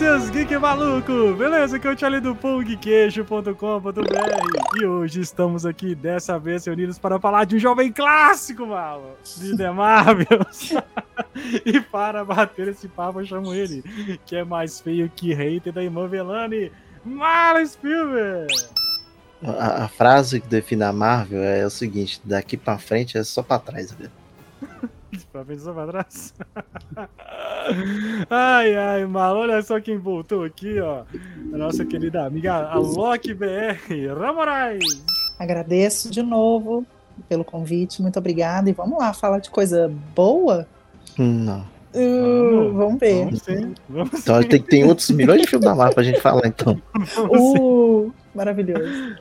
seus geek maluco! Beleza? Que eu te ali do pongqueijo.com.br e hoje estamos aqui dessa vez reunidos para falar de um jovem clássico, malo, de The Marvels. e para bater esse papo eu chamo ele, que é mais feio que hater da irmã Velani, Marlon Spielberg! A, a, frase que define a Marvel é o seguinte: daqui pra frente é só pra trás, velho. pra frente só pra trás? ai, ai, mal, olha só quem voltou aqui, ó. A nossa querida amiga, a Loki BR, Ramorais. Agradeço de novo pelo convite, muito obrigada. E vamos lá, falar de coisa boa? Não. Uh, vamos, ver. Vamos sim, vamos então sim. tem, tem outros milhões de filmes da Marvel pra gente falar, então. Uh, maravilhoso.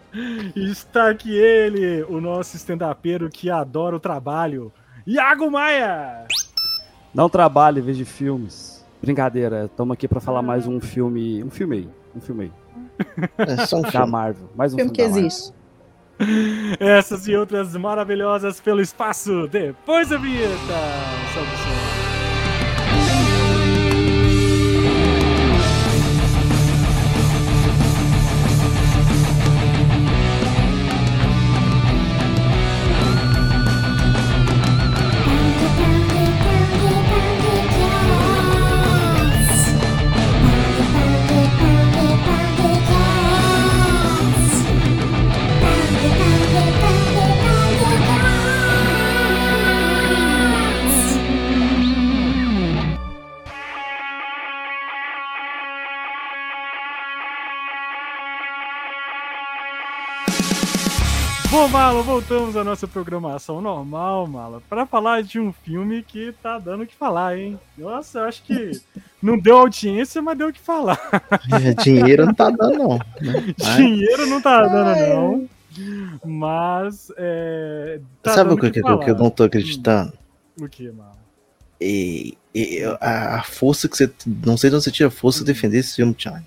Está aqui ele, o nosso stand-upero que adora o trabalho, Iago Maia! Não trabalhe, veja filmes. Brincadeira, estamos aqui para falar mais um filme. Um filme aí. Um filme aí. É só um da filme. Marvel. Mais um filme, filme, que existe. Essas e outras maravilhosas pelo espaço depois da vinheta. Salve, Malo, voltamos à nossa programação normal, Malo, para falar de um filme que tá dando o que falar, hein? Nossa, eu acho que não deu audiência, mas deu o que falar. É, dinheiro não tá dando, não. Né? Dinheiro não tá dando, não. Mas. É, tá Sabe o que, que, que, eu não tô acreditando? O que, Malo? E, e a, a, força que você. Não sei de onde você tira a força de defender esse filme, Thiago.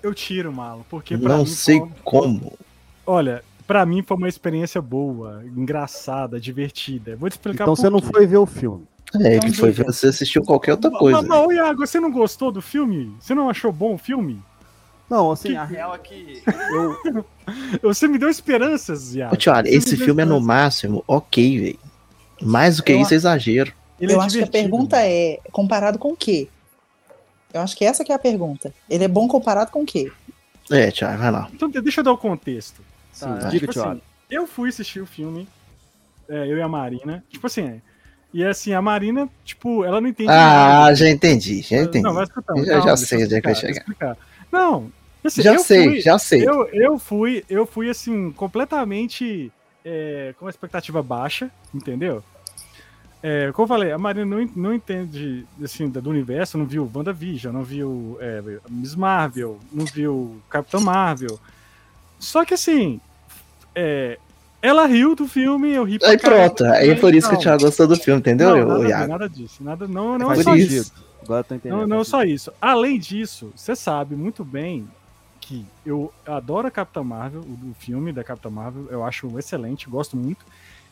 Eu tiro, Malo, porque. Não mim, sei como. Olha, Pra mim foi uma experiência boa, engraçada, divertida. Vou te explicar Então você não foi ver o filme. É, ele foi ver, você assistiu qualquer outra coisa. Mas, mas, Iago, você não gostou do filme? Você não achou bom o filme? Não, assim, que... a real é que eu... você me deu esperanças, Iago. Ô, Thiago, esse filme é no máximo ok, velho. Mais do que eu isso é exagero. Ele eu é acho que a pergunta é, comparado com o quê? Eu acho que essa que é a pergunta. Ele é bom comparado com o quê? É, Thiago, vai lá. Então deixa eu dar o contexto. Sim, tá, diga, tipo assim, Eu fui assistir o filme, é, eu e a Marina. Tipo assim, e assim, a Marina, tipo, ela não entende. Ah, nada. já entendi, já entendi. Não, escutar. Já, já sei onde é que vai chegar. Não, assim, já sei, fui, já sei. Eu, eu fui, eu fui assim, completamente é, com a expectativa baixa, entendeu? É, como eu falei, a Marina não, não entende assim, do universo, não viu WandaVision, não viu é, Miss Marvel, não viu Capitão Marvel. Só que assim, é, ela riu do filme, eu ri pra Aí pronto, aí é por isso que o Thiago gostou do filme, entendeu? Não, nada, Iago? nada disso, nada, não, não é, é só isso. isso. Agora eu tô entendendo. Não, não é só isso. Além disso, você sabe muito bem que eu adoro a Capitã Marvel, o, o filme da Capitã Marvel, eu acho excelente, gosto muito.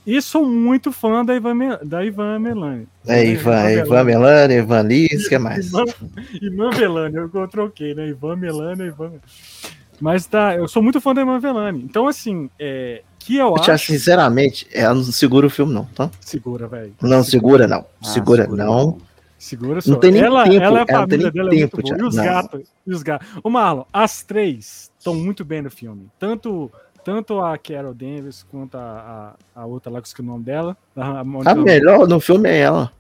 E sou muito fã da Ivan, da Ivan Melani. É, Ivan, Ivan Melani, Ivan Liz, o que mais? Ivan, Ivan Melani, eu, eu troquei, né? Ivan Melani, Ivan. Mas tá, eu sou muito fã da Ivan Velani. Então, assim, é, que eu, eu acho. Acho, sinceramente, ela não segura o filme, não, tá? Segura, velho. Não, segura, não. Ah, segura, segura, não. Segura só. Não tem nem ela, tempo. Ela, a família dela tempo, é muito boa. E os gatos. E os gatos. Ô, Marlon, as três estão muito bem no filme. Tanto tanto a Carol Danvers quanto a, a, a outra lá, que eu esqueci o nome dela. A, a melhor no filme é ela.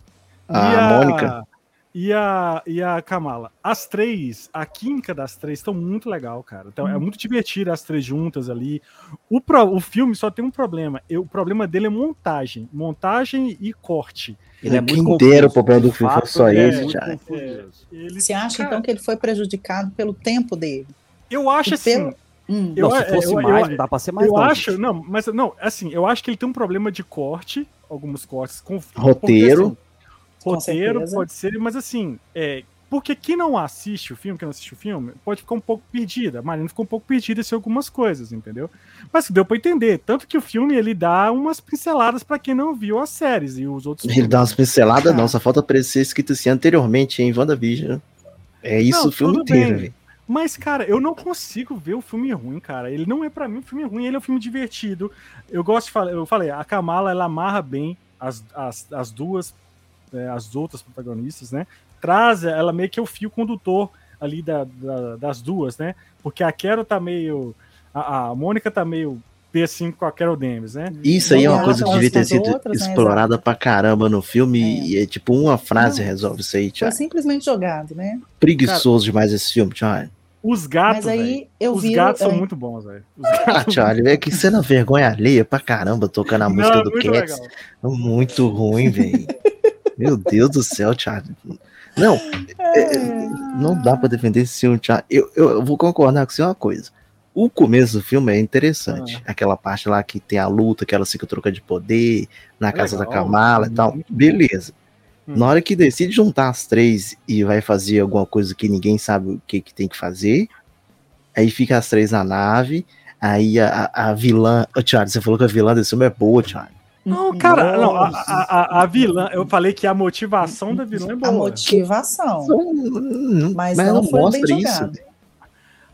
A, a Mônica. E a, e a Kamala. As três, a química das três estão muito legal, cara. Então, hum. É muito divertido as três juntas ali. O, pro, o filme só tem um problema. Eu, o problema dele é montagem. Montagem e corte. Ele é muito inteiro o problema do filme foi só é, esse, já. É, ele, Você acha, cara, então, que ele foi prejudicado pelo tempo dele? Eu acho assim. Pelo... Hum. Eu, não, se fosse eu, mais, eu, dá pra ser mais Eu longe. acho, não, mas não, assim, eu acho que ele tem um problema de corte, alguns cortes com roteiro. Porque, assim, roteiro pode ser, mas assim, é, porque quem não assiste o filme, quem não assiste o filme, pode ficar um pouco perdida. A Marina ficou um pouco perdida em algumas coisas, entendeu? Mas deu para entender. Tanto que o filme ele dá umas pinceladas para quem não viu as séries e os outros. Ele filmes. dá umas pinceladas, ah. não, só falta aparecer escrito assim anteriormente em WandaVision. É isso Não, o filme inteiro, velho. Mas, cara, eu não consigo ver o filme ruim, cara. Ele não é pra mim um filme ruim, ele é um filme divertido. Eu gosto de falar, eu falei, a Kamala, ela amarra bem as, as, as duas, é, as outras protagonistas, né? Traz ela meio que é o fio condutor ali da, da- das duas, né? Porque a Carol tá meio. A, a Mônica tá meio P5 com a Carol Danvers, né? Isso aí é uma Não, coisa que devia ter sido outras, né, explorada pra caramba no filme. É. E é tipo uma frase Não. resolve isso aí, Foi Thiago. simplesmente jogado, né? Preguiçoso demais esse filme, Thiago. Os gatos. Mas aí velho. eu Os vi. gatos são é, muito bons, velho. Os Ah, Thiago, é que cena vergonha alheia pra caramba tocando a música Não, do muito Cats. legal. Muito ruim, velho. Meu Deus do céu, Thiago. Não, é, não dá pra defender esse filme, Thiago. Eu, eu, eu vou concordar com você uma coisa. O começo do filme é interessante. Ah. Aquela parte lá que tem a luta, que ela fica trocando de poder, na É casa da legal, Kamala e tal. muito bom. Beleza. Hum. Na hora que decide juntar as três e vai fazer alguma coisa que ninguém sabe o que, que tem que fazer, aí fica as três na nave, aí a, a, a vilã. Ô, Thiago, você falou que a vilã desse filme é boa, Thiago. Não, cara, não, a, a, a- a vilã, eu falei que a motivação da vilã é A boa. motivação. Hum, Mas Mas não não foi mostra bem isso. jogado.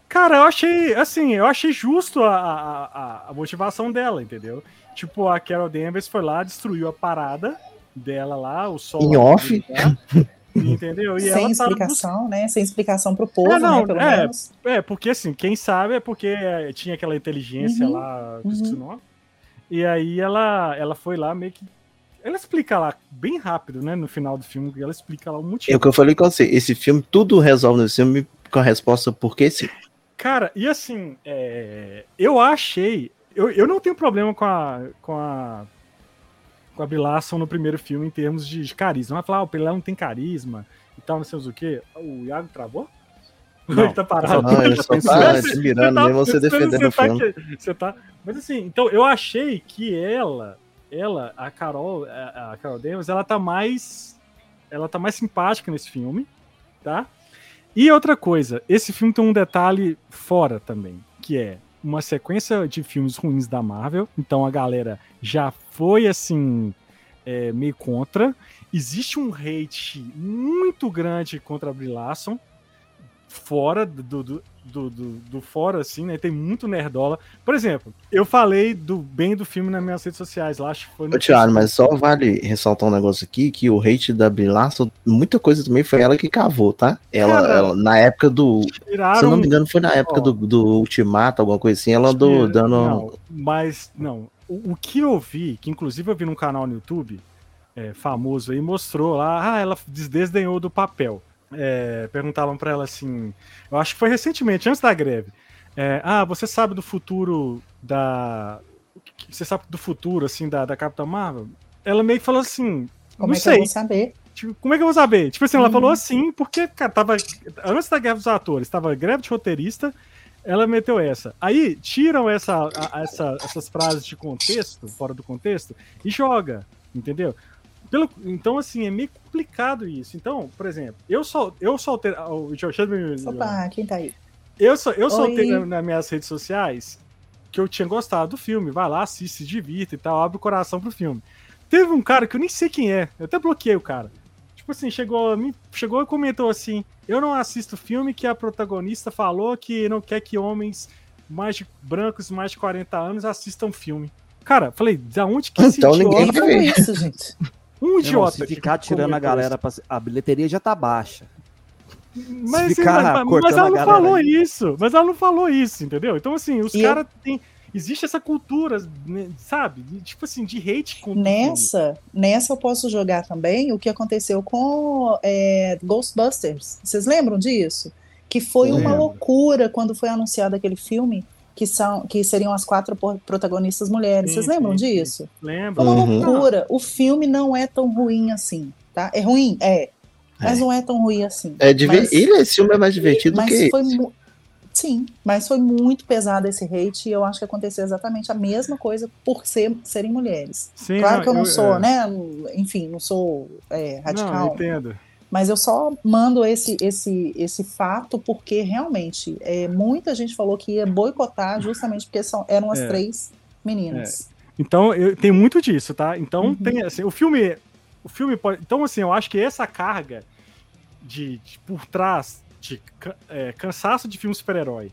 Cara, eu achei, assim, eu achei justo a, a, a- a motivação dela, entendeu? Tipo, a Carol Danvers foi lá, destruiu a parada dela lá, o sol. Em off. Entendeu? E Sem ela tá explicação, né? Sem explicação pro povo, É, não, né? Pelo é. menos. É, porque assim, quem sabe é porque é, tinha aquela inteligência Uhum, lá, uhum. E aí ela, ela foi lá meio que. Ela explica lá, bem rápido, né? No final do filme, ela explica lá o É motivo. o que eu falei com você. Esse filme, tudo resolve nesse filme com a resposta porque sim. Cara, e assim, é, eu achei. Eu, eu não tenho problema com a. com a. com a Brie Larson no primeiro filme em termos de, de carisma. Vai falar, ah, o Pelé não tem carisma e tal, não sei o quê. O Iago travou? Não, Ele tá parado. Não, ele só tá admirando tá- mesmo você defendendo o tá filme. que- você tá- Mas assim, então eu achei que ela, ela, a Carol, a, a Carol Danvers, ela tá mais, ela tá mais simpática nesse filme, tá? E outra coisa, esse filme tem um detalhe fora também, que é uma sequência de filmes ruins da Marvel. Então a galera já foi assim é, meio contra. Existe um hate muito grande contra a Brie Larson fora do, do, do, do, fora, assim, né? Tem muito nerdola. Por exemplo, eu falei do bem do filme nas minhas redes sociais lá, acho que foi Thiago, mas só vale ressaltar um negócio aqui, que o hate da Brie Larson, muita coisa também foi ela que cavou, tá? Ela, ela- na época do, se eu tiraram não me engano, foi na época do, do Ultimato, alguma coisa assim, ela andou dando... Não, mas, não. O, o que eu vi, que inclusive eu vi num canal no YouTube, é, famoso aí, mostrou lá, ah, ela des- desdenhou do papel. É, perguntavam pra ela assim, eu acho que foi recentemente, antes da greve. é, ah, você sabe do futuro da. Você sabe do futuro, assim, da, da Capitã Marvel? Ela meio que falou assim. Como não é que sei. eu vou saber? Tipo, como é que eu vou saber? Tipo assim, ela Uhum. falou assim, porque, cara, tava. Antes da greve dos atores, tava greve de roteirista, ela meteu essa. Aí tiram essa, a- essa- essas frases de contexto, fora do contexto, e joga, entendeu? Pelo, então, assim, é meio complicado isso. Então, por exemplo, eu sou eu soltei. O Jorge, Opa, quem tá aí? eu, só, eu soltei Oi. na- nas minhas redes sociais que eu tinha gostado do filme. Vai lá, assiste, se divirta e tal, abre o coração pro filme. Teve um cara que eu nem sei quem é, eu até bloqueei o cara. Tipo assim, chegou, me, chegou e comentou assim: Eu não assisto filme que a protagonista falou que não quer que homens mais de brancos, mais de 40 anos assistam filme. Cara, falei, da onde que esse Então ninguém idiota, Quem vai falou ver. isso, gente? Um Irmão, idiota. se que ficar tirando a galera, pra... a bilheteria já tá baixa. Mas, ficar mas- mas ela não falou aí. isso. Mas ela não falou isso, entendeu? Então, assim, os caras têm. Existe essa cultura, né, sabe? De, tipo assim, de hate filme. Nessa, nessa eu posso jogar também o que aconteceu com é, Ghostbusters. Vocês lembram disso? Que foi uma Lembro. loucura quando foi anunciado aquele filme que são que seriam as quatro protagonistas mulheres. Sim, Vocês lembram sim, disso? Lembra? Foi uma Uhum. loucura. O filme não é tão ruim assim, tá? É ruim, é, mas É. não é tão ruim assim. É, diver... Mas- Ele, esse filme é mais divertido mas que foi esse. mu- sim, mas foi muito pesado esse hate e eu acho que aconteceu exatamente a mesma coisa por ser, serem mulheres. Sim, Claro que eu não sou, é. né? Enfim, não sou é, Não, radical. eu entendo. Mas eu só mando esse, esse, esse fato porque realmente é, muita gente falou que ia boicotar justamente porque são, eram as É. três meninas. Então, eu, tem muito disso, tá? Então, Uhum. tem assim, o filme. O filme pode. Então, assim, eu acho que essa carga de, de por trás de é, cansaço de filme super-herói.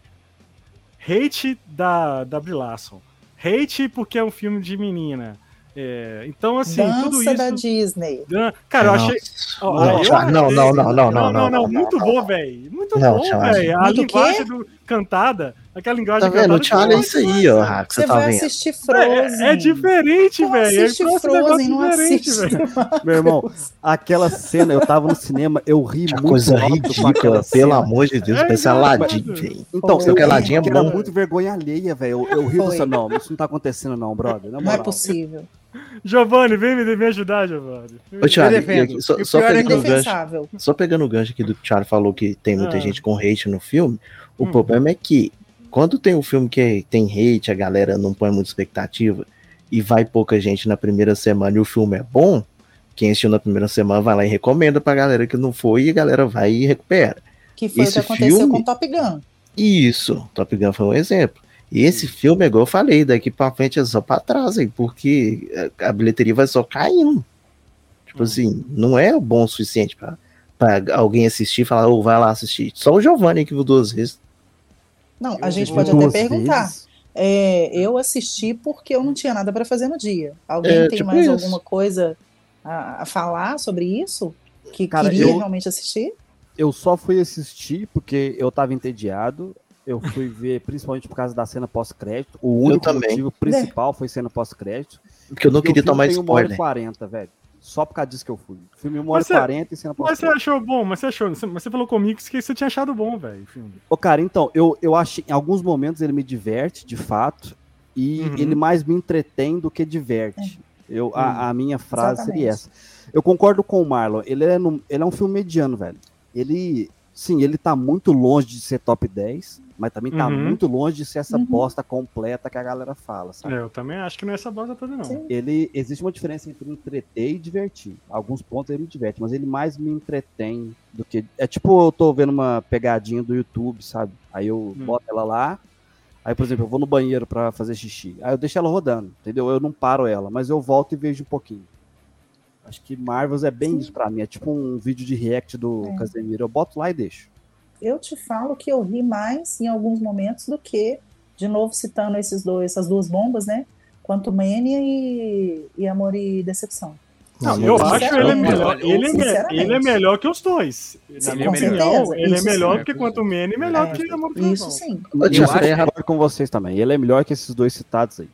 Hate da, da Brie Larson. Hate porque é um filme de menina. É, então, assim, tudo Dança isso. da Disney. Dan- Cara, eu achei. Ó, Não, eu não, não, não, não, não, não, não, muito não, bom, não. velho. Muito Não, bom, velho. A linguagem do, cantada, aquela linguagem Tá vendo? O cantada. Thiago é isso aí, ó, Rack, Você você tá vai vendo. assistir Frozen. É, é diferente, Não velho. assiste É um negócio Frozen, não diferente, assiste. velho. Meu irmão, aquela cena, eu tava no cinema, eu ri Que muito coisa ridícula, pelo amor de Deus, É, parece não, Aladdin, mas- velho. Então, eu Aquela ri ladinha é era bom. muito vergonha alheia, velho. Eu, eu ri Foi. disso, não, isso não tá acontecendo não, brother. Não é possível. Giovanni, vem me, me ajudar, Giovanni. Ô, Thiago, aqui, só, só é pegando o gancho, só pegando o gancho aqui do que o Thiago falou que tem muita Ah. gente com hate no filme, o Hum. problema é que quando tem um filme que tem hate, a galera não põe muita expectativa e vai pouca gente na primeira semana e o filme é bom, quem assistiu na primeira semana vai lá e recomenda pra galera que não foi e a galera vai e recupera. Que foi Esse o que aconteceu filme- com Top Gun. Isso, Top Gun foi um exemplo. E esse filme, igual eu falei, daqui pra frente é só pra trás, aí, porque a bilheteria vai só caindo. Tipo Hum. assim, não é bom o suficiente pra, pra alguém assistir e falar, ou vai lá assistir. Só o Giovanni que viu duas vezes. Não, a Eu gente pode até perguntar. É, eu assisti porque eu não tinha nada para fazer no dia. Alguém É, tem tipo mais isso. alguma coisa a, a falar sobre isso? Que Cara, queria eu- realmente assistir? Eu só fui assistir porque eu tava entediado. Eu fui ver principalmente por causa da cena pós-crédito. O único motivo principal foi cena pós-crédito. Porque eu não queria tomar tem uma hora e spoiler. 40, velho. Só por causa disso que eu fui. O filme 1 hora e você- 40 e cena Mas você pós-crédito. achou bom, mas você achou. Mas você falou comigo que você tinha achado bom, velho, o filme. Ô, cara, então, eu, eu acho em alguns momentos ele me diverte, de fato, e Uhum. ele mais me entretém do que diverte. Eu, a, a minha frase seria Exatamente. essa. Eu concordo com o Marlon, ele é, num- ele é um filme mediano, velho. Ele, sim, ele tá muito longe de ser top 10, mas também tá Uhum. muito longe de ser essa Uhum. bosta completa que a galera fala, sabe? É, eu também acho que não é essa bosta toda, não. Sim. Ele, existe uma diferença entre entreter e divertir. Alguns pontos ele me diverte, mas ele mais me entretém do que. É tipo eu tô vendo uma pegadinha do YouTube, sabe? Aí eu Hum. boto ela lá. Aí, por exemplo, eu vou no banheiro pra fazer xixi. Aí eu deixo ela rodando, entendeu? Eu não paro ela, mas eu volto e vejo um pouquinho. Acho que Marvels é bem Sim. isso pra mim. É tipo um vídeo de react do É. Casemiro. Eu boto lá e deixo. Eu te falo que eu ri mais em alguns momentos do que, de novo citando esses dois, essas duas bombas, né? Quanto Mania e, e Amor e Decepção. Não, eu acho ele é melhor. Ele é, ele é melhor que os dois. Sim, Na minha com opinião, certeza, ele é melhor sim. do que Quanto Man e melhor É, do que Amor e Isso sim. Acho Eu é rap- concordo com vocês também. Ele é melhor que esses dois citados aí.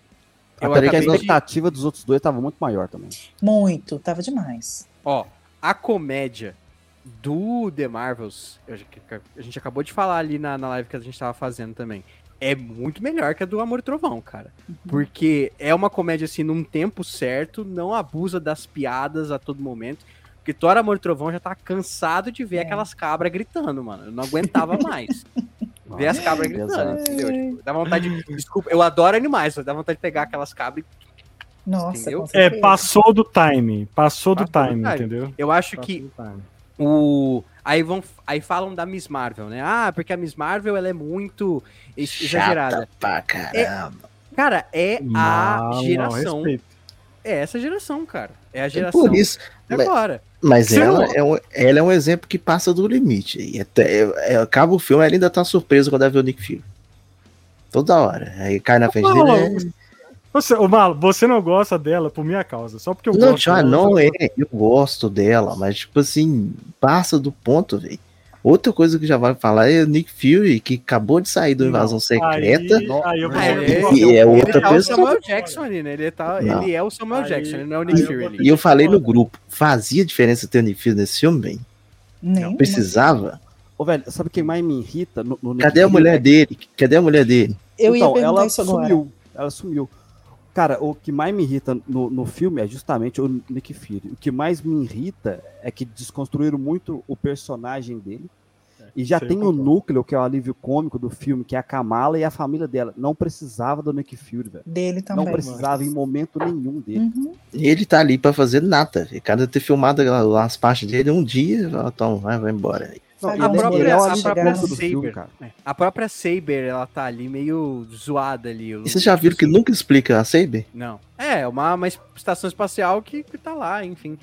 Eu Até porque a acabei de- expectativa dos outros dois tava muito maior também. Muito, tava demais. Ó, a comédia do The Marvels, a gente acabou de falar ali na, na live que a gente tava fazendo também, é muito melhor que a do Amor e Trovão, cara. Porque é uma comédia assim num tempo certo, não abusa das piadas a todo momento. Porque Thor, Amor e Trovão já tá cansado de ver É. aquelas cabras gritando, mano. Eu não aguentava mais. Ver as cabras gritando, entendeu? Tipo, dá vontade de. Desculpa, eu adoro animais, dá vontade de pegar aquelas cabras e Nossa, É, passou do time. Passou do Passou do time, time. entendeu? Eu acho Passou que do o aí vão aí falam da Miss Marvel, né? Ah, porque a Miss Marvel ela é muito ex- exagerada. Chata pra caramba. Cara, é a Não, não, geração. respeito. é essa geração, cara. É a É geração por isso. Mas- agora. Mas ela não- é, um, ela é um exemplo que passa do limite. E até, é, acaba o filme, ela ainda tá surpresa quando ela vê o Nick Fury. Toda hora. Aí cai na frente dele. Você, ô, Malo, você não gosta dela por minha causa, só porque eu Não, gosto. não você- é. Eu gosto dela, mas tipo assim, passa do ponto, velho. Outra coisa que já vai falar é o Nick Fury, que acabou de sair do Invasão Não, Secreta. Aí, aí vou- E é outra ele tá o. Samuel Jackson ali, né? Ele, tá, Não. ele é o Samuel Aí- Jackson, ele não é o Nick Fury. E eu falei no grupo, fazia diferença ter o Nick Fury nesse filme, velho? Nenhuma. Precisava? Ô, velho, sabe quem mais me irrita no, no Nick Cadê a Fury? mulher dele? Cadê a mulher dele? Eu ia Então, perguntar ela isso agora. sumiu. Ela sumiu. Cara, o que mais me irrita no, no filme é justamente o Nick Fury. O que mais me irrita é que desconstruíram muito o personagem dele. E já tem o núcleo, que é o alívio cômico do filme, que é a Kamala e a família dela. Não precisava do Nick Fury, velho. Dele também. Não precisava em momento nenhum dele. Uhum. Ele tá ali pra fazer nada. velho. Cada ter filmado lá as partes dele um dia, então vai, vai embora. Não, A é- própria, é a o própria filme, Saber, cara. é, a própria Saber, ela tá ali meio zoada ali. E vocês já viram que nunca explica a Saber? Não. É, uma, uma estação espacial que, que tá lá, enfim.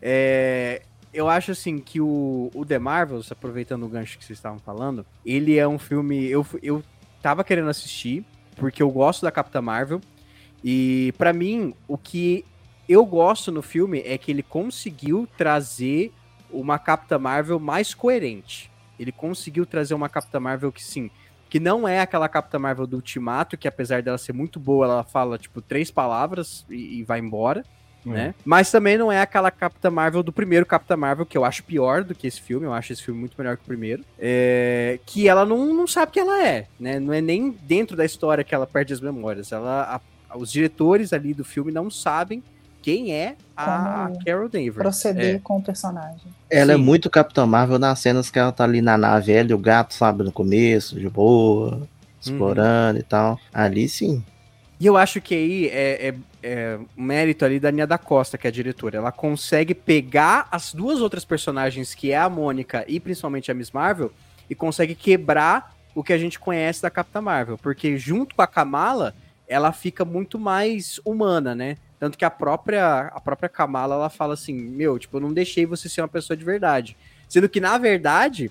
É, eu acho assim que o, o The Marvels, aproveitando o gancho que vocês estavam falando, ele é um filme. Eu, eu tava querendo assistir, porque eu gosto da Capitã Marvel. E para mim, o que eu gosto no filme é que ele conseguiu trazer uma Capitã Marvel mais coerente. Ele conseguiu trazer uma Capitã Marvel que sim, que não é aquela Capitã Marvel do Ultimato, que apesar dela ser muito boa, ela fala tipo três palavras e, e vai embora. Hum. Né? Mas também não é aquela Capitã Marvel do primeiro Capitã Marvel, que eu acho pior do que esse filme, eu acho esse filme muito melhor que o primeiro. É, que ela não, não sabe quem ela é, né? Não é nem dentro da história que ela perde as memórias. Ela, a- os diretores ali do filme não sabem quem é a Como Carol Danvers. Proceder É. com o personagem. Ela Sim. é muito Capitão Marvel nas cenas que ela tá ali na nave, ela e o gato, sabe, no começo, de boa, explorando e tal. Ali sim. E eu acho que aí é, é, é um mérito ali da Nia da Costa, que é a diretora. Ela consegue pegar as duas outras personagens, que é a Mônica e principalmente a Miss Marvel, e consegue quebrar o que a gente conhece da Capitã Marvel. Porque junto com a Kamala, ela fica muito mais humana, né? Tanto que a própria, a própria Kamala, ela fala assim, meu, tipo, eu não deixei você ser uma pessoa de verdade. Sendo que, na verdade,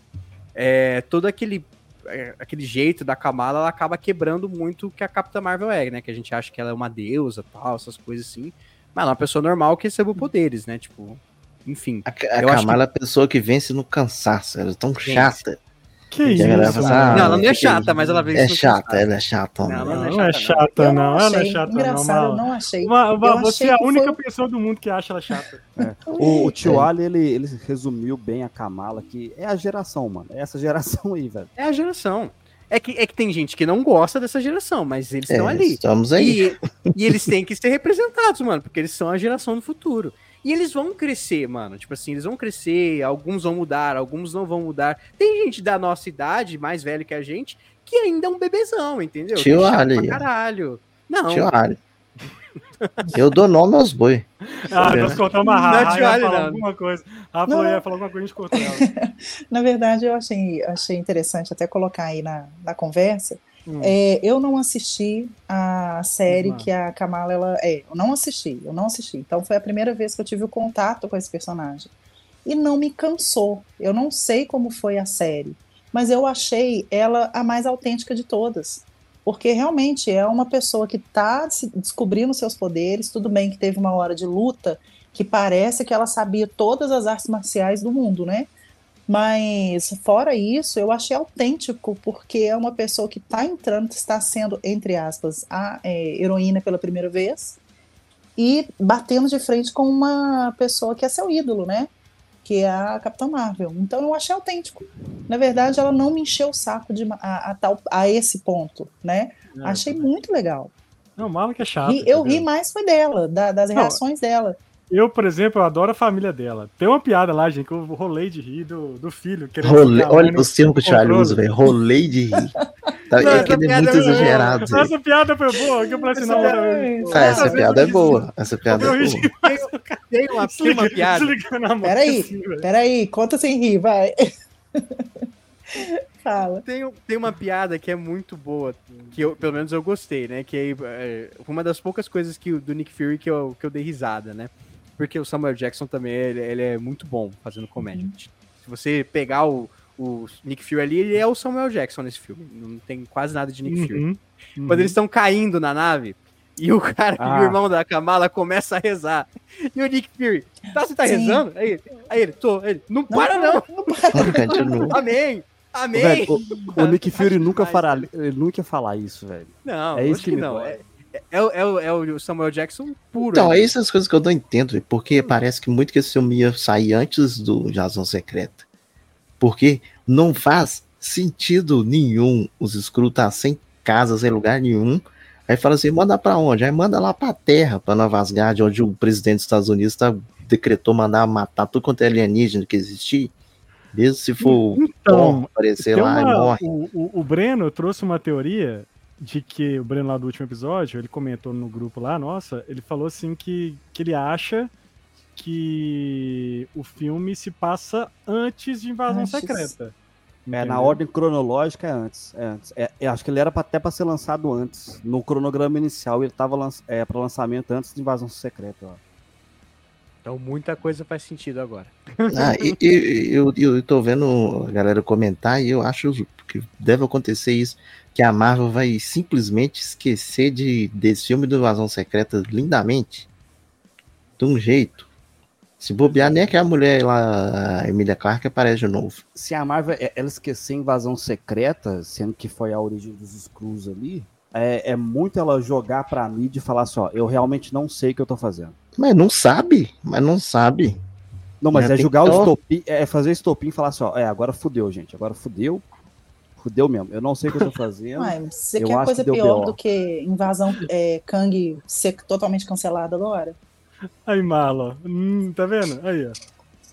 é, todo aquele é, aquele jeito da Kamala, ela acaba quebrando muito o que a Capitã Marvel é, né? Que a gente acha que ela é uma deusa, tal, essas coisas assim. Mas ela é uma pessoa normal que recebeu poderes, né? Tipo, enfim. A, a Kamala é a pessoa que vence no cansaço. Ela é tão Vence. chata. Que E isso, fala, ah, não, ela não é chata, mas ela vence É chata, ela é chata. Não, ela não é chata, eu não. Ela é chata, não. Engraçado, não achei. Uma- uma- Eu você é a única foi- pessoa do mundo que acha ela chata. O, o tio Ali, ele, ele resumiu bem a Kamala, que é a geração, mano. É essa geração aí, velho. É a geração. É que, é que tem gente que não gosta dessa geração, mas eles estão É, ali. Estamos aí. E, e eles têm que ser representados, mano, porque eles são a geração do futuro. E eles vão crescer, mano. Tipo assim, eles vão crescer, alguns vão mudar, alguns não vão mudar. Tem gente da nossa idade, mais velho que a gente, que ainda é um bebezão, entendeu? Tio é Ali, caralho. Não, Tio Ali. Eu dou nome aos boi. Ah, É. nós cortamos a Não é Rafa, tio ia falar não. alguma coisa. Rafa Não, ia falar alguma coisa, a gente cortou ela. Na verdade, eu achei, achei interessante até colocar aí na, na conversa. Hum. É, eu não assisti a série Uhum. que a Kamala ela é. Eu não assisti, eu não assisti. Então foi a primeira vez que eu tive o contato com esse personagem. E não me cansou. Eu não sei como foi a série, mas eu achei ela a mais autêntica de todas. Porque realmente é uma pessoa que está descobrindo seus poderes. Tudo bem que teve uma hora de luta que parece que ela sabia todas as artes marciais do mundo, né? Mas fora isso, eu achei autêntico, porque é uma pessoa que está entrando, está sendo, entre aspas, a é, heroína pela primeira vez, e batendo de frente com uma pessoa que é seu ídolo, né? Que é a Capitã Marvel. Então eu achei autêntico. Na verdade, ela não me encheu o saco de, a, a tal, a esse ponto, né? É, achei muito legal. Não, mala que é chato. E eu ri mais foi dela, da- das Não, reações dela. Eu, por exemplo, eu adoro a família dela. Tem uma piada lá, gente, que eu rolei de rir do, do filho. Rolê, olha os termos que o velho. Rolei de rir. Tá, Não, é essa que ele é piada muito é boa. exagerado. Zé. Essa piada foi boa, que eu falei assim, Essa não, piada eu- é- Ah, essa piada é boa. Essa piada Eu é boa. tem uma, tem uma piada. desligando a mão. Peraí. assim. Peraí, conta sem rir, vai. Fala. Tem, tem uma piada que é muito boa, que eu, pelo menos eu gostei, né? Que é, uma das poucas coisas que, o- do Nick Fury que eu, que eu dei risada, né? Porque o Samuel Jackson também, ele, ele é muito bom fazendo comédia. Se você pegar o, o Nick Fury ali, ele é o Samuel Jackson nesse filme. Não tem quase nada de Nick Fury. Uhum, uhum. Quando eles estão caindo na nave, e o cara, Ah. o irmão da Kamala começa a rezar. E o Nick Fury, tá, você tá Sim. rezando? Aí, aí ele, tô. Ele, não para não! Continua. Amém! Amém! Velho, o, o Nick Fury nunca fará, ele nunca ia falar isso, velho. Não, É isso acho que que não. É, é, o- é, o- é o Samuel Jackson puro. Então, é ali. essas coisas que eu não entendo, porque parece que muito que esse filme ia sair antes do Invasão Secreta. Porque não faz sentido nenhum os Skrulls tá sem casa, sem lugar nenhum. Aí fala assim, manda pra onde? Aí manda lá pra Terra, pra Nova Asgard, onde o presidente dos Estados Unidos tá, decretou mandar matar tudo quanto é alienígena que existir. Mesmo se for Então, Thor aparecer lá e uma- morre. o, o- o Breno trouxe uma teoria de que o Breno lá do último episódio, ele comentou no grupo lá, nossa, ele falou assim que, que ele acha que o filme se passa antes de Invasão Antes. Secreta. É, na ordem cronológica é antes. É antes. É, eu acho que ele era pra, até pra ser lançado antes. No cronograma inicial ele tava lanç, é, pra lançamento antes de Invasão Secreta. Ó. Então muita coisa faz sentido agora. Ah, e, e- eu, eu tô vendo a galera comentar e eu acho que deve acontecer isso, que a Marvel vai simplesmente esquecer de, desse filme do Invasão Secreta lindamente. De um jeito. Se bobear, nem aquela mulher lá, a Emilia Clarke, aparece de novo. Se a Marvel é- ela esquecer invasão secreta, sendo que foi a origem dos Skrulls ali, é, é muito ela jogar pra mídia e falar só, eu realmente não sei o que eu tô fazendo. Mas não sabe, mas não sabe. Não, mas Já é jogar o estopim, é fazer estopim e falar só, é, agora fudeu, gente, agora fudeu, fudeu mesmo, eu não sei o que eu tô fazendo. Ué, você Eu quer acho coisa que deu pior BO. do que invasão é, Kang ser totalmente cancelada agora? Aí, Marlon. Hum, tá vendo? Aí, ó.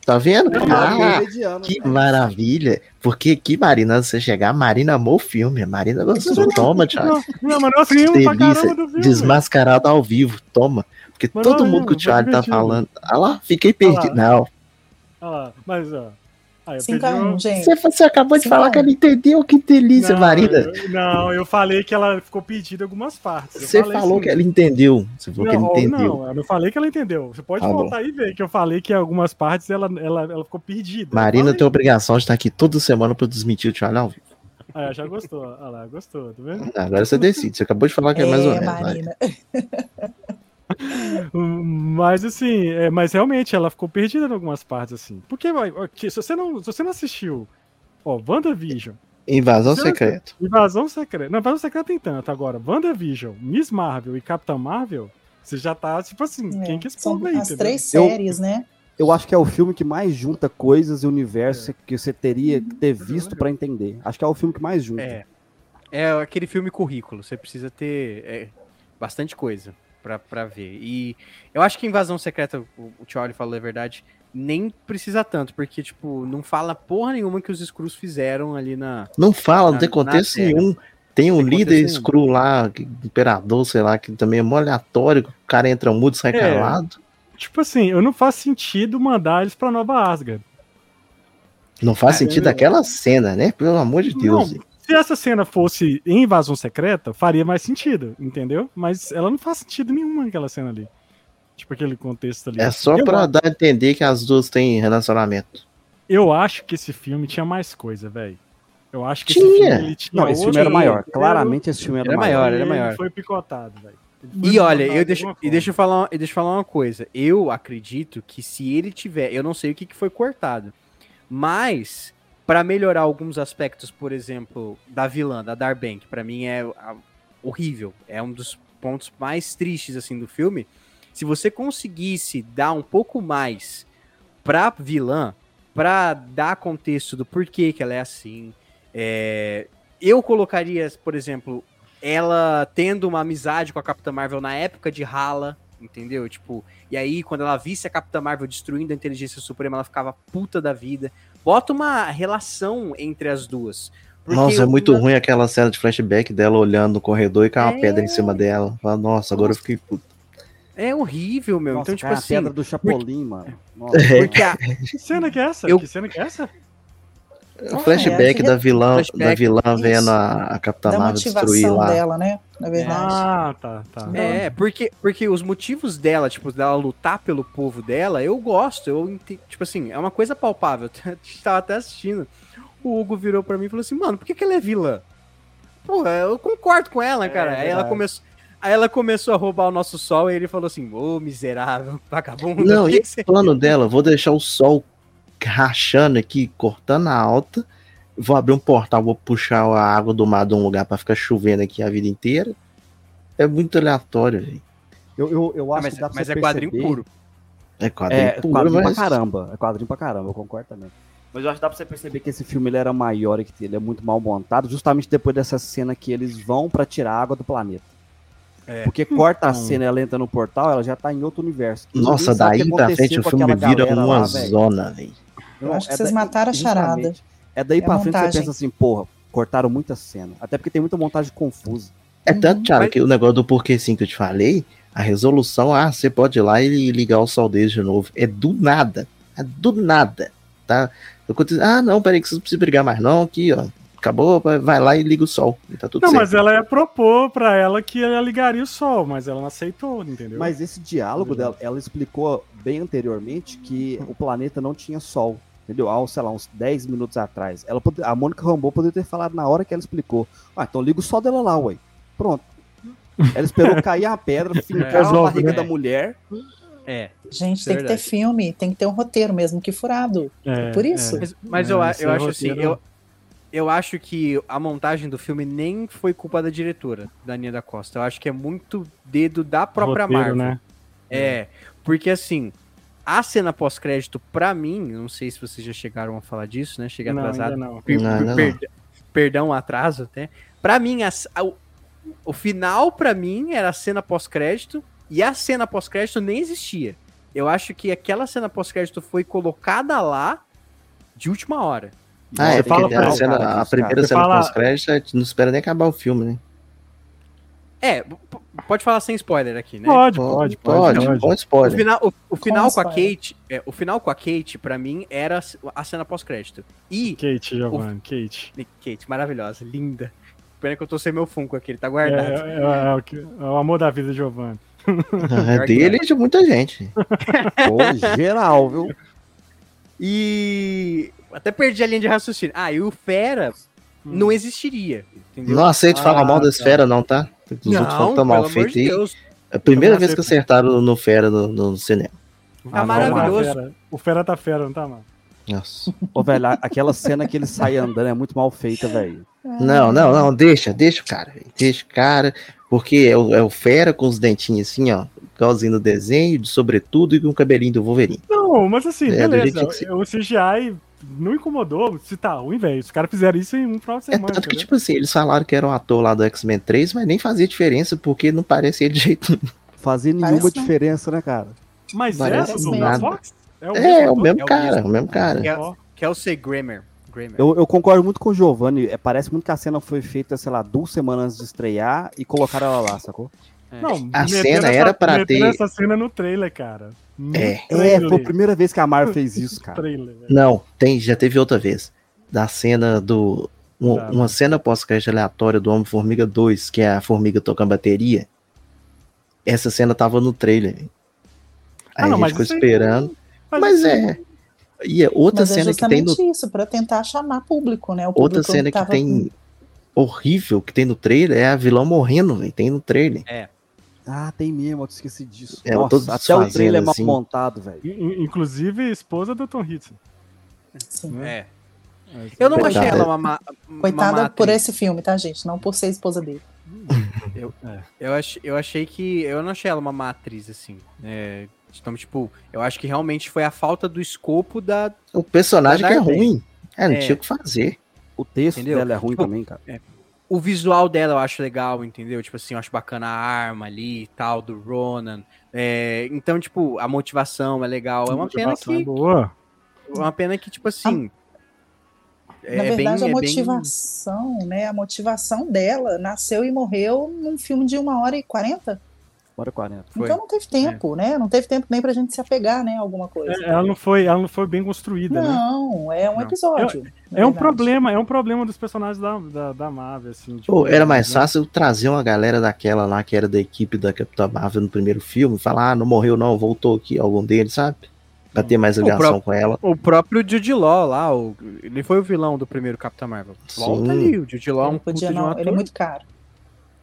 Tá vendo? É, Ah, mediano, que maravilha. Porque que Marina, você chegar, Marina amou o filme. Marina gostou. Toma, Thiago. Não, mas nós rimos pra caramba do filme. desmascarado ao vivo, toma. Porque Mas todo mundo que o Thiago tá divertido. falando. Ah lá, fiquei Olha lá. perdido. Não, Olha lá, mas, ó. Aí, eu 5 perdi a 1 o- gente. você, você acabou de falar não. que ela entendeu. Que delícia, Não, Marina. eu- não, eu falei que ela ficou perdida em algumas partes. Eu Você falei falou sim. que ela entendeu. Você falou Não, que ela entendeu. não, eu não falei que ela entendeu. Você pode Tá bom. voltar e ver que eu falei que em algumas partes ela, ela, ela ficou perdida. Eu Marina tem obrigação de estar aqui toda semana pra desmentir o Thiago ao vivo. Ah, já gostou. Olha lá, gostou, tá vendo? Agora você decide. Você acabou de falar que é, mais ou menos. Marina. Hum, Mas assim, é, mas realmente ela ficou perdida em algumas partes, assim. Porque, se você não, se você não assistiu, ó, WandaVision, Invasão secreta. Invasão Secreta. Não, Invasão Secreta tem tanto. Agora, WandaVision, Miss Marvel e Capitã Marvel, você já tá, tipo assim, É, quem que esse povo aí, as entendeu? três Eu- séries, né? Eu acho que é o filme que mais junta coisas e universo que você teria que ter visto pra entender. Acho que é o filme que mais junta. É. É aquele filme currículo. Você precisa ter é, bastante coisa pra, pra ver. E eu acho que Invasão Secreta, o, o Charlie falou a verdade, nem precisa tanto, porque, tipo, não fala porra nenhuma que os Skrulls fizeram ali na. Não fala, não Na- tem na contexto nenhum. Tem um Tem líder screw lá, que- imperador, sei lá, que também é mó aleatório, o cara entra mudo e sai É. calado. Tipo assim, eu não faz sentido mandar eles pra Nova Asgard. Não faz É, sentido eu- aquela cena, né? Pelo amor de Deus. Não, se essa cena fosse em Invasão Secreta, faria mais sentido, entendeu? Mas ela não faz sentido nenhum naquela cena ali. Tipo aquele contexto ali. É só eu, pra dar a entender que as duas têm relacionamento. eu acho que esse filme tinha mais coisa, velho. Eu acho que Tinha. esse filme ele tinha Não, esse filme era maior. Claramente esse filme era, Era maior. maior, era ele maior. foi picotado, velho. E olha, eu de deixo, e deixa eu, falar, e deixa eu falar uma coisa. Eu acredito que se ele tiver. Eu não sei o que, que foi cortado. Mas, pra melhorar alguns aspectos, por exemplo, da vilã, da Darbank, pra mim é horrível. É um dos pontos mais tristes assim do filme. Se você conseguisse dar um pouco mais pra vilã, pra dar contexto do porquê que ela é assim. é, eu colocaria, por exemplo, ela tendo uma amizade com a Capitã Marvel na época de Hala, entendeu? Tipo, e aí quando ela visse a Capitã Marvel destruindo a inteligência suprema, ela ficava puta da vida. Bota uma relação entre as duas. Porque Nossa, é muito uma- ruim aquela cena de flashback dela olhando no corredor e cai uma É. pedra em cima dela. Fala, Nossa, agora eu fiquei puto. É horrível, meu. Nossa, então, tipo cai a assim. pedra do Chapolin, mano. Nossa, Porque a, Que cena que é essa? Eu- Que cena que é essa? O Ah, flashback é, da vilã, flashback, da vilã isso. vendo a, a Capitã Da Marvel destruir lá. dela, né? Na verdade. Ah, tá, tá. É, porque, porque os motivos dela, tipo, dela lutar pelo povo dela, eu gosto. Eu tipo assim, é uma coisa palpável. A gente tava até assistindo. O Hugo virou pra mim e falou assim, mano, por que, que ela é vilã? Pô, eu concordo com ela, cara. aí ela começou. Aí ela começou a roubar o nosso sol e ele falou assim: Ô miserável, vagabundo. Não, e você... plano dela? Vou deixar o sol rachando aqui, cortando a alta. Vou abrir um portal, vou puxar a água do mar de um lugar pra ficar chovendo aqui a vida inteira. É muito aleatório, gente. eu, eu, eu Ah, acho mas que dá pra mas você é quadrinho puro. É quadrinho É, puro, quadrinho mas... pra caramba. É quadrinho pra caramba, eu concordo também. Mas eu acho que dá pra você perceber que esse filme ele era maior e que ele é muito mal montado, justamente depois dessa cena que eles vão pra tirar a água do planeta. É. Porque corta a Hum. cena, ela entra no portal, ela já tá em outro universo. Nossa, daí pra frente o filme vira uma lá, velho. zona, velho. Eu Não, acho que é vocês daí- mataram a charada. É daí É pra a frente montagem. você pensa assim, porra, cortaram muita cena. Até porque tem muita montagem confusa. É tanto, Thiago, Mas- que o negócio do porquê sim que eu te falei, a resolução, ah, você pode ir lá e ligar o sol de novo. É do nada. É do nada. Tá? Acontece- Ah, não, peraí, que vocês não precisam brigar mais, não. Aqui, ó. acabou, vai- lá e liga o sol. E tá tudo Não, certo. mas ela ia propor pra ela que ela ligaria o sol, mas ela não aceitou, entendeu? Mas esse diálogo dela, ela explicou bem anteriormente que o planeta não tinha sol. Entendeu? Há, sei lá, uns 10 minutos atrás. Ela pode- a Mônica Rambeau poderia ter falado na hora que ela explicou. Ah, então liga o sol dela lá, ué. Pronto. Ela esperou cair a pedra, fincar a Resolve, barriga né? da mulher. É. Gente, É tem que ter verdade. filme, tem que ter um roteiro mesmo que furado. É, por isso. é. Mas, mas É, eu, a- eu é acho assim, eu, eu acho que a montagem do filme nem foi culpa da diretora, da Aninha da Costa. Eu acho que é muito dedo da própria Roteiro, Marvel. né? É, porque assim, a cena pós-crédito, pra mim, não sei se vocês já chegaram a falar disso, né? Cheguei Não, atrasado. ainda não. Per- Não, ainda não. per- Perdão o atraso até. Pra mim, as- a- o, o final, pra mim, era a cena pós-crédito, e a cena pós-crédito nem existia. Eu acho que aquela cena pós-crédito foi colocada lá de última hora. Ah, é Você porque fala a, cena- a primeira cara. cena Você fala- pós-crédito, a gente não espera nem acabar o filme, né? É, pode falar sem spoiler aqui, né? Pode, pode, pode. pode, pode. pode O spoiler. final, o, o final com a spoiler. Kate, é, o final com a Kate, pra mim, era a cena pós-crédito. E Kate, Giovanni, Kate. Kate, maravilhosa, linda. Pena que eu tô sem meu Funko aqui, ele tá É, guardado. é- é o que- é o amor da vida, Giovanni. É dele e de muita gente. Pô, geral, viu? E até perdi a linha de raciocínio. Ah, e o Fera não existiria, entendeu? Não aceito falar Ah, mal da tá. esfera, não, tá? Outros falam não, que tá mal feito de. Deus. É a primeira vez que acertaram no Fera no, no cinema. Tá Ah, maravilhoso. Fera. O Fera tá fera, não tá, mano? Nossa. Ô, velho, aquela cena que ele sai andando é muito mal feita, velho. Não, não, não, deixa, deixa o cara, velho, deixa o cara, porque é o, é o Fera com os dentinhos assim, ó, igualzinho no desenho, de sobretudo e com o cabelinho do Wolverine. Não, mas assim, É, beleza. O CGI não incomodou se tá ruim, velho. Os caras fizeram isso em um final de É semana. tanto que, tipo assim, eles falaram que era um ator lá do X-Men 3, mas nem fazia diferença, porque não parece ele de jeito nenhum. Fazia nenhuma Parece não. diferença, né, cara? Mas parece essa do mesmo. Fox? É, é o ator? mesmo É o cara, mesmo. o mesmo cara. É. Ó, Kelsey Grammer. Grammer. Eu, eu concordo muito com o Giovanni. É, parece muito que a cena foi feita, sei lá, duas semanas antes de estrear e colocaram ela lá, sacou? Não, A cena essa- era pra meteram ter- essa cena no trailer, cara. No É. É, foi a primeira vez que a Marvel fez isso, cara. Trailer. Não, tem, já teve outra vez. Da cena do. um- Tá. uma cena pós-crédito aleatória do Homem-Formiga 2, que é a formiga tocando bateria. Essa cena tava no trailer. Aí Ah, não, a mas gente ficou isso aí- esperando. Mas, Mas assim, é. E é outra Mas é cena que tem justamente no. isso, para tentar chamar público, né? O Outra público cena que tava- tem. Horrível que tem no trailer é a vilão morrendo, velho. Tem no trailer. Ah, tem mesmo, eu esqueci disso. É, eu Nossa, até o trailer é mal assim. montado, velho. in- Inclusive, esposa do Tom Hiddleston. Sim. né? É. Eu não Coitada. achei ela uma, ma- uma Coitada má por esse filme, tá, gente? Não por ser esposa dele. Eu, ach, eu achei que. Eu não achei ela uma má atriz, assim. É, então, tipo, eu acho que realmente foi a falta do escopo da. O personagem que é ruim. É, não É. tinha o que fazer. O texto Entendeu? dela é ruim Tipo, também, cara. O visual dela eu acho legal, entendeu? Tipo assim, eu acho bacana a arma ali e tal, do Ronan. É, então, tipo, a motivação é legal. É uma pena Motivação que. boa. Uma pena que, tipo assim. Na é verdade, bem- a é bem- motivação, né? A motivação dela nasceu e morreu num filme de uma hora e quarenta. Bora 40. Foi. Então não teve tempo, né? Não teve tempo nem pra gente se apegar, né? a Alguma coisa. É, Ela não foi, ela não foi bem construída, né? Não, é um Não. episódio. na É um problema, é um problema dos personagens da, da, da Marvel, assim. tipo, Pô, era mais né? fácil trazer uma galera daquela lá que era da equipe da Capitã Marvel no primeiro filme, e falar, ah, não morreu não, voltou aqui algum deles, sabe? Pra ter mais ligação com ela. O próprio Jude Law lá, o, ele foi o vilão do primeiro Capitão Marvel. Volta Sim. ali, o Jude Law é um podia de um não, ator. ele é muito caro.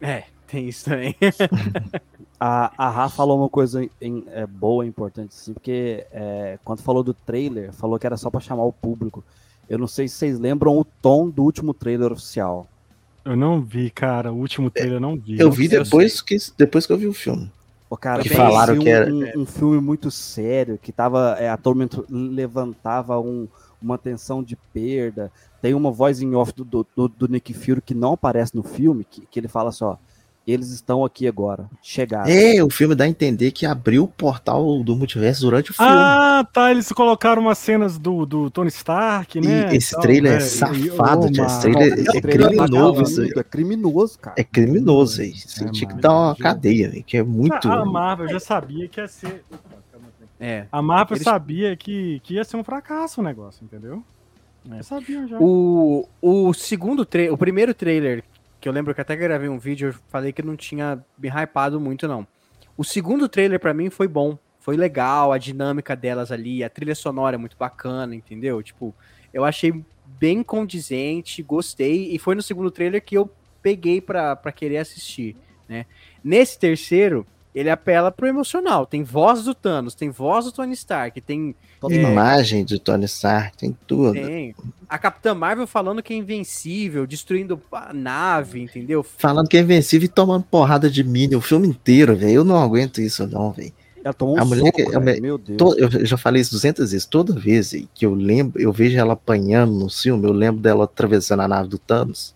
É, tem isso também. A, a Ra falou uma coisa em- é, boa, importante, assim, porque é, quando falou do trailer, falou que era só pra chamar o público. Eu não sei se vocês lembram o tom do último trailer oficial. Eu não vi, cara. O último trailer eu não vi. Eu Não vi depois que, depois que eu vi o filme. Pô, cara, Que falaram um, que era- um, um filme muito sério, que tava, é, atualmente levantava um- uma tensão de perda. Tem uma voz em off do, do, do- Nick Fury que não aparece no filme, que, que ele fala só, eles estão aqui agora, chegaram. É, o filme dá a entender que abriu o portal do multiverso durante o filme. Ah, tá. Eles colocaram umas cenas do, do Tony Stark, né? e esse tal, trailer é? E- safado, tia, mano. esse trailer Esse é trailer criminoso. isso aí. É criminoso, cara. É criminoso aí. Você É, tinha que dar uma cadeia, velho, que é muito. A Marvel já sabia que ia ser. É. A Marvel Eles- sabia que, que ia ser um fracasso o negócio, entendeu? Eu sabia já. O, o segundo trailer, o primeiro trailer, que eu lembro que até gravei um vídeo, eu falei que não tinha me hypado muito, não. O segundo trailer pra mim foi bom. Foi legal, a dinâmica delas ali, a trilha sonora é muito bacana, entendeu? Tipo, eu achei bem condizente, gostei, e foi no segundo trailer que eu peguei pra querer assistir, né? Nesse terceiro, ele apela pro emocional. Tem voz do Thanos, tem voz do Tony Stark, tem Tem imagem de Tony Stark, tem tudo. tem. A Capitã Marvel falando que é invencível, destruindo a nave, entendeu? Falando que é invencível e tomando porrada de Minion o filme inteiro, velho. Eu não aguento isso, não, velho. Ela tomou um A mulher que- soco, mulher- meu Deus. To- Eu já falei isso 200 vezes. Toda vez que eu lembro, eu vejo ela apanhando no filme, eu lembro dela atravessando a nave do Thanos.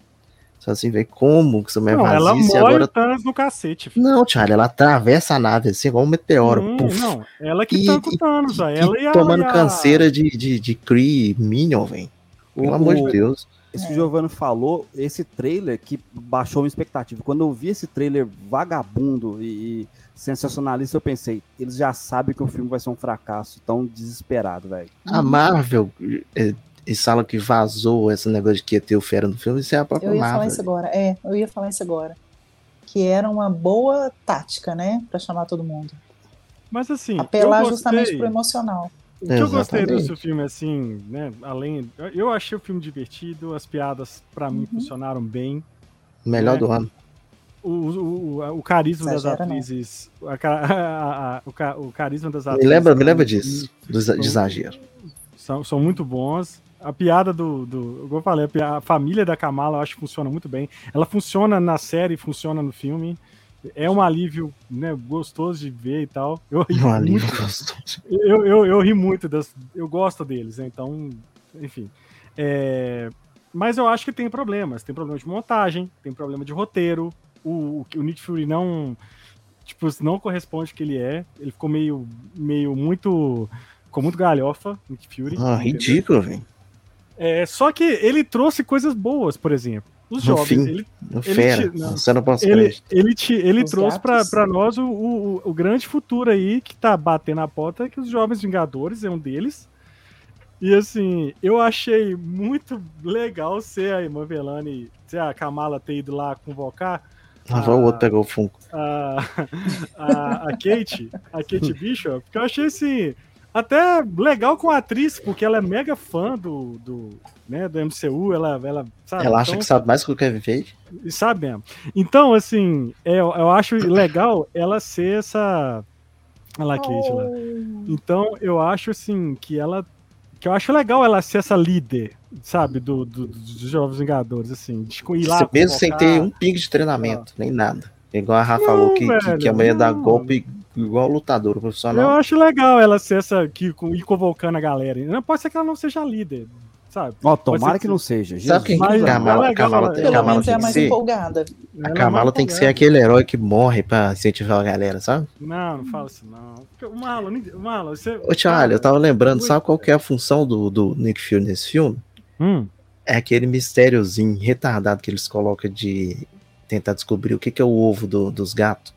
Só assim, velho, como que essa mulher Não, ela isso e morre agora. o Thanos no cacete. filho. Não, Charlie, ela atravessa a nave assim, igual um meteoro. Hum, puf, não, ela que E- tanca o Thanos, e Ela e a, tomando e a- canseira de, de, de Kree Minion, velho. Pelo O- amor de Deus. Esse É. que o Giovanni falou, esse trailer que baixou minha expectativa. Quando eu vi esse trailer vagabundo e, e sensacionalista, eu pensei, eles já sabem que o filme vai ser um fracasso, tão desesperado, velho. A Marvel, é, eles falam que vazou esse negócio de que ia ter o Fera no filme, isso é a própria Eu ia falar Marvel. isso agora. É, eu ia falar isso agora. Que era uma boa tática, né? Pra chamar todo mundo. Mas assim, Apelar eu justamente gostei. pro emocional. O que eu gostei Exatamente. desse filme, assim, né? Além. eu- achei o filme divertido, as piadas, pra mim, Uhum. funcionaram bem. Melhor É. do ano. O, o, o, o carisma das Exagera, não. atrizes. a a- a- o, ca- o carisma das Me atrizes. lembra, me lembra disso, do de exagero. São, são muito bons. A piada do. do como eu falei, a, família da Kamala eu acho que funciona muito bem. Ela funciona na série, funciona no filme. É um alívio né, gostoso de ver e tal. Eu ri Um muito alívio gostoso. eu, eu, eu ri muito das. Eu gosto deles, né? Então, enfim. É, mas eu acho que tem problemas. Tem problema de montagem, tem problema de roteiro. O, o, o Nick Fury não. Tipo, não corresponde ao que ele é. Ele ficou meio. meio muito. Ficou muito galhofa, Nick Fury. Ah, entendeu? ridículo, velho. É, só que ele trouxe coisas boas, por exemplo. Os No jovens. fim, Ele, No Ele Fera, te- não. você não pode ele, ele, te, ele Os trouxe pra nós o, o, o grande futuro aí que tá batendo a porta, que os Jovens Vingadores é um deles. E assim, eu achei muito legal ser a Irmã Velani, ser a Kamala ter ido lá convocar Ah, vai o outro pegou o Funko. a, a, a Kate, a Kate Bishop, que eu achei assim, até legal com a atriz, porque ela é mega fã do, do, né, do MCU, ela, ela, sabe, Ela acha então- que sabe mais que o Kevin Feige. e sabe mesmo. Então, assim, é, eu, eu acho legal ela ser essa. Olha lá, Kate lá. Então, eu acho assim que ela. Que eu acho legal ela ser essa líder, sabe, do, do- dos Jovens Vingadores, assim, de ir lá. Você mesmo sem ter um pingo de treinamento, nem nada. Igual a Rafa falou que, que, velho, que a mulher dá não. golpe igual lutador Eu profissional. acho legal ela ser essa, que, com- ir convocando a galera. Não pode ser que ela não seja líder, sabe? Ó, tomara que que- não seja. Sabe quem Mas- que mas Kamala, é legal, Kamala, ela- tem- Pelo Kamala menos é tem a que mais ser? empolgada. A é Kamala mais tem que ser aquele herói que morre pra incentivar a galera, sabe? Não, não fala isso, não. Porque O Marlon, o Marlon, você. Ô, Charlie, eu tava lembrando, sabe qual que é a função do, do Nick Fury nesse filme? Hum, É aquele mistériozinho retardado que eles colocam de tentar descobrir o que, que é o ovo do- dos gatos.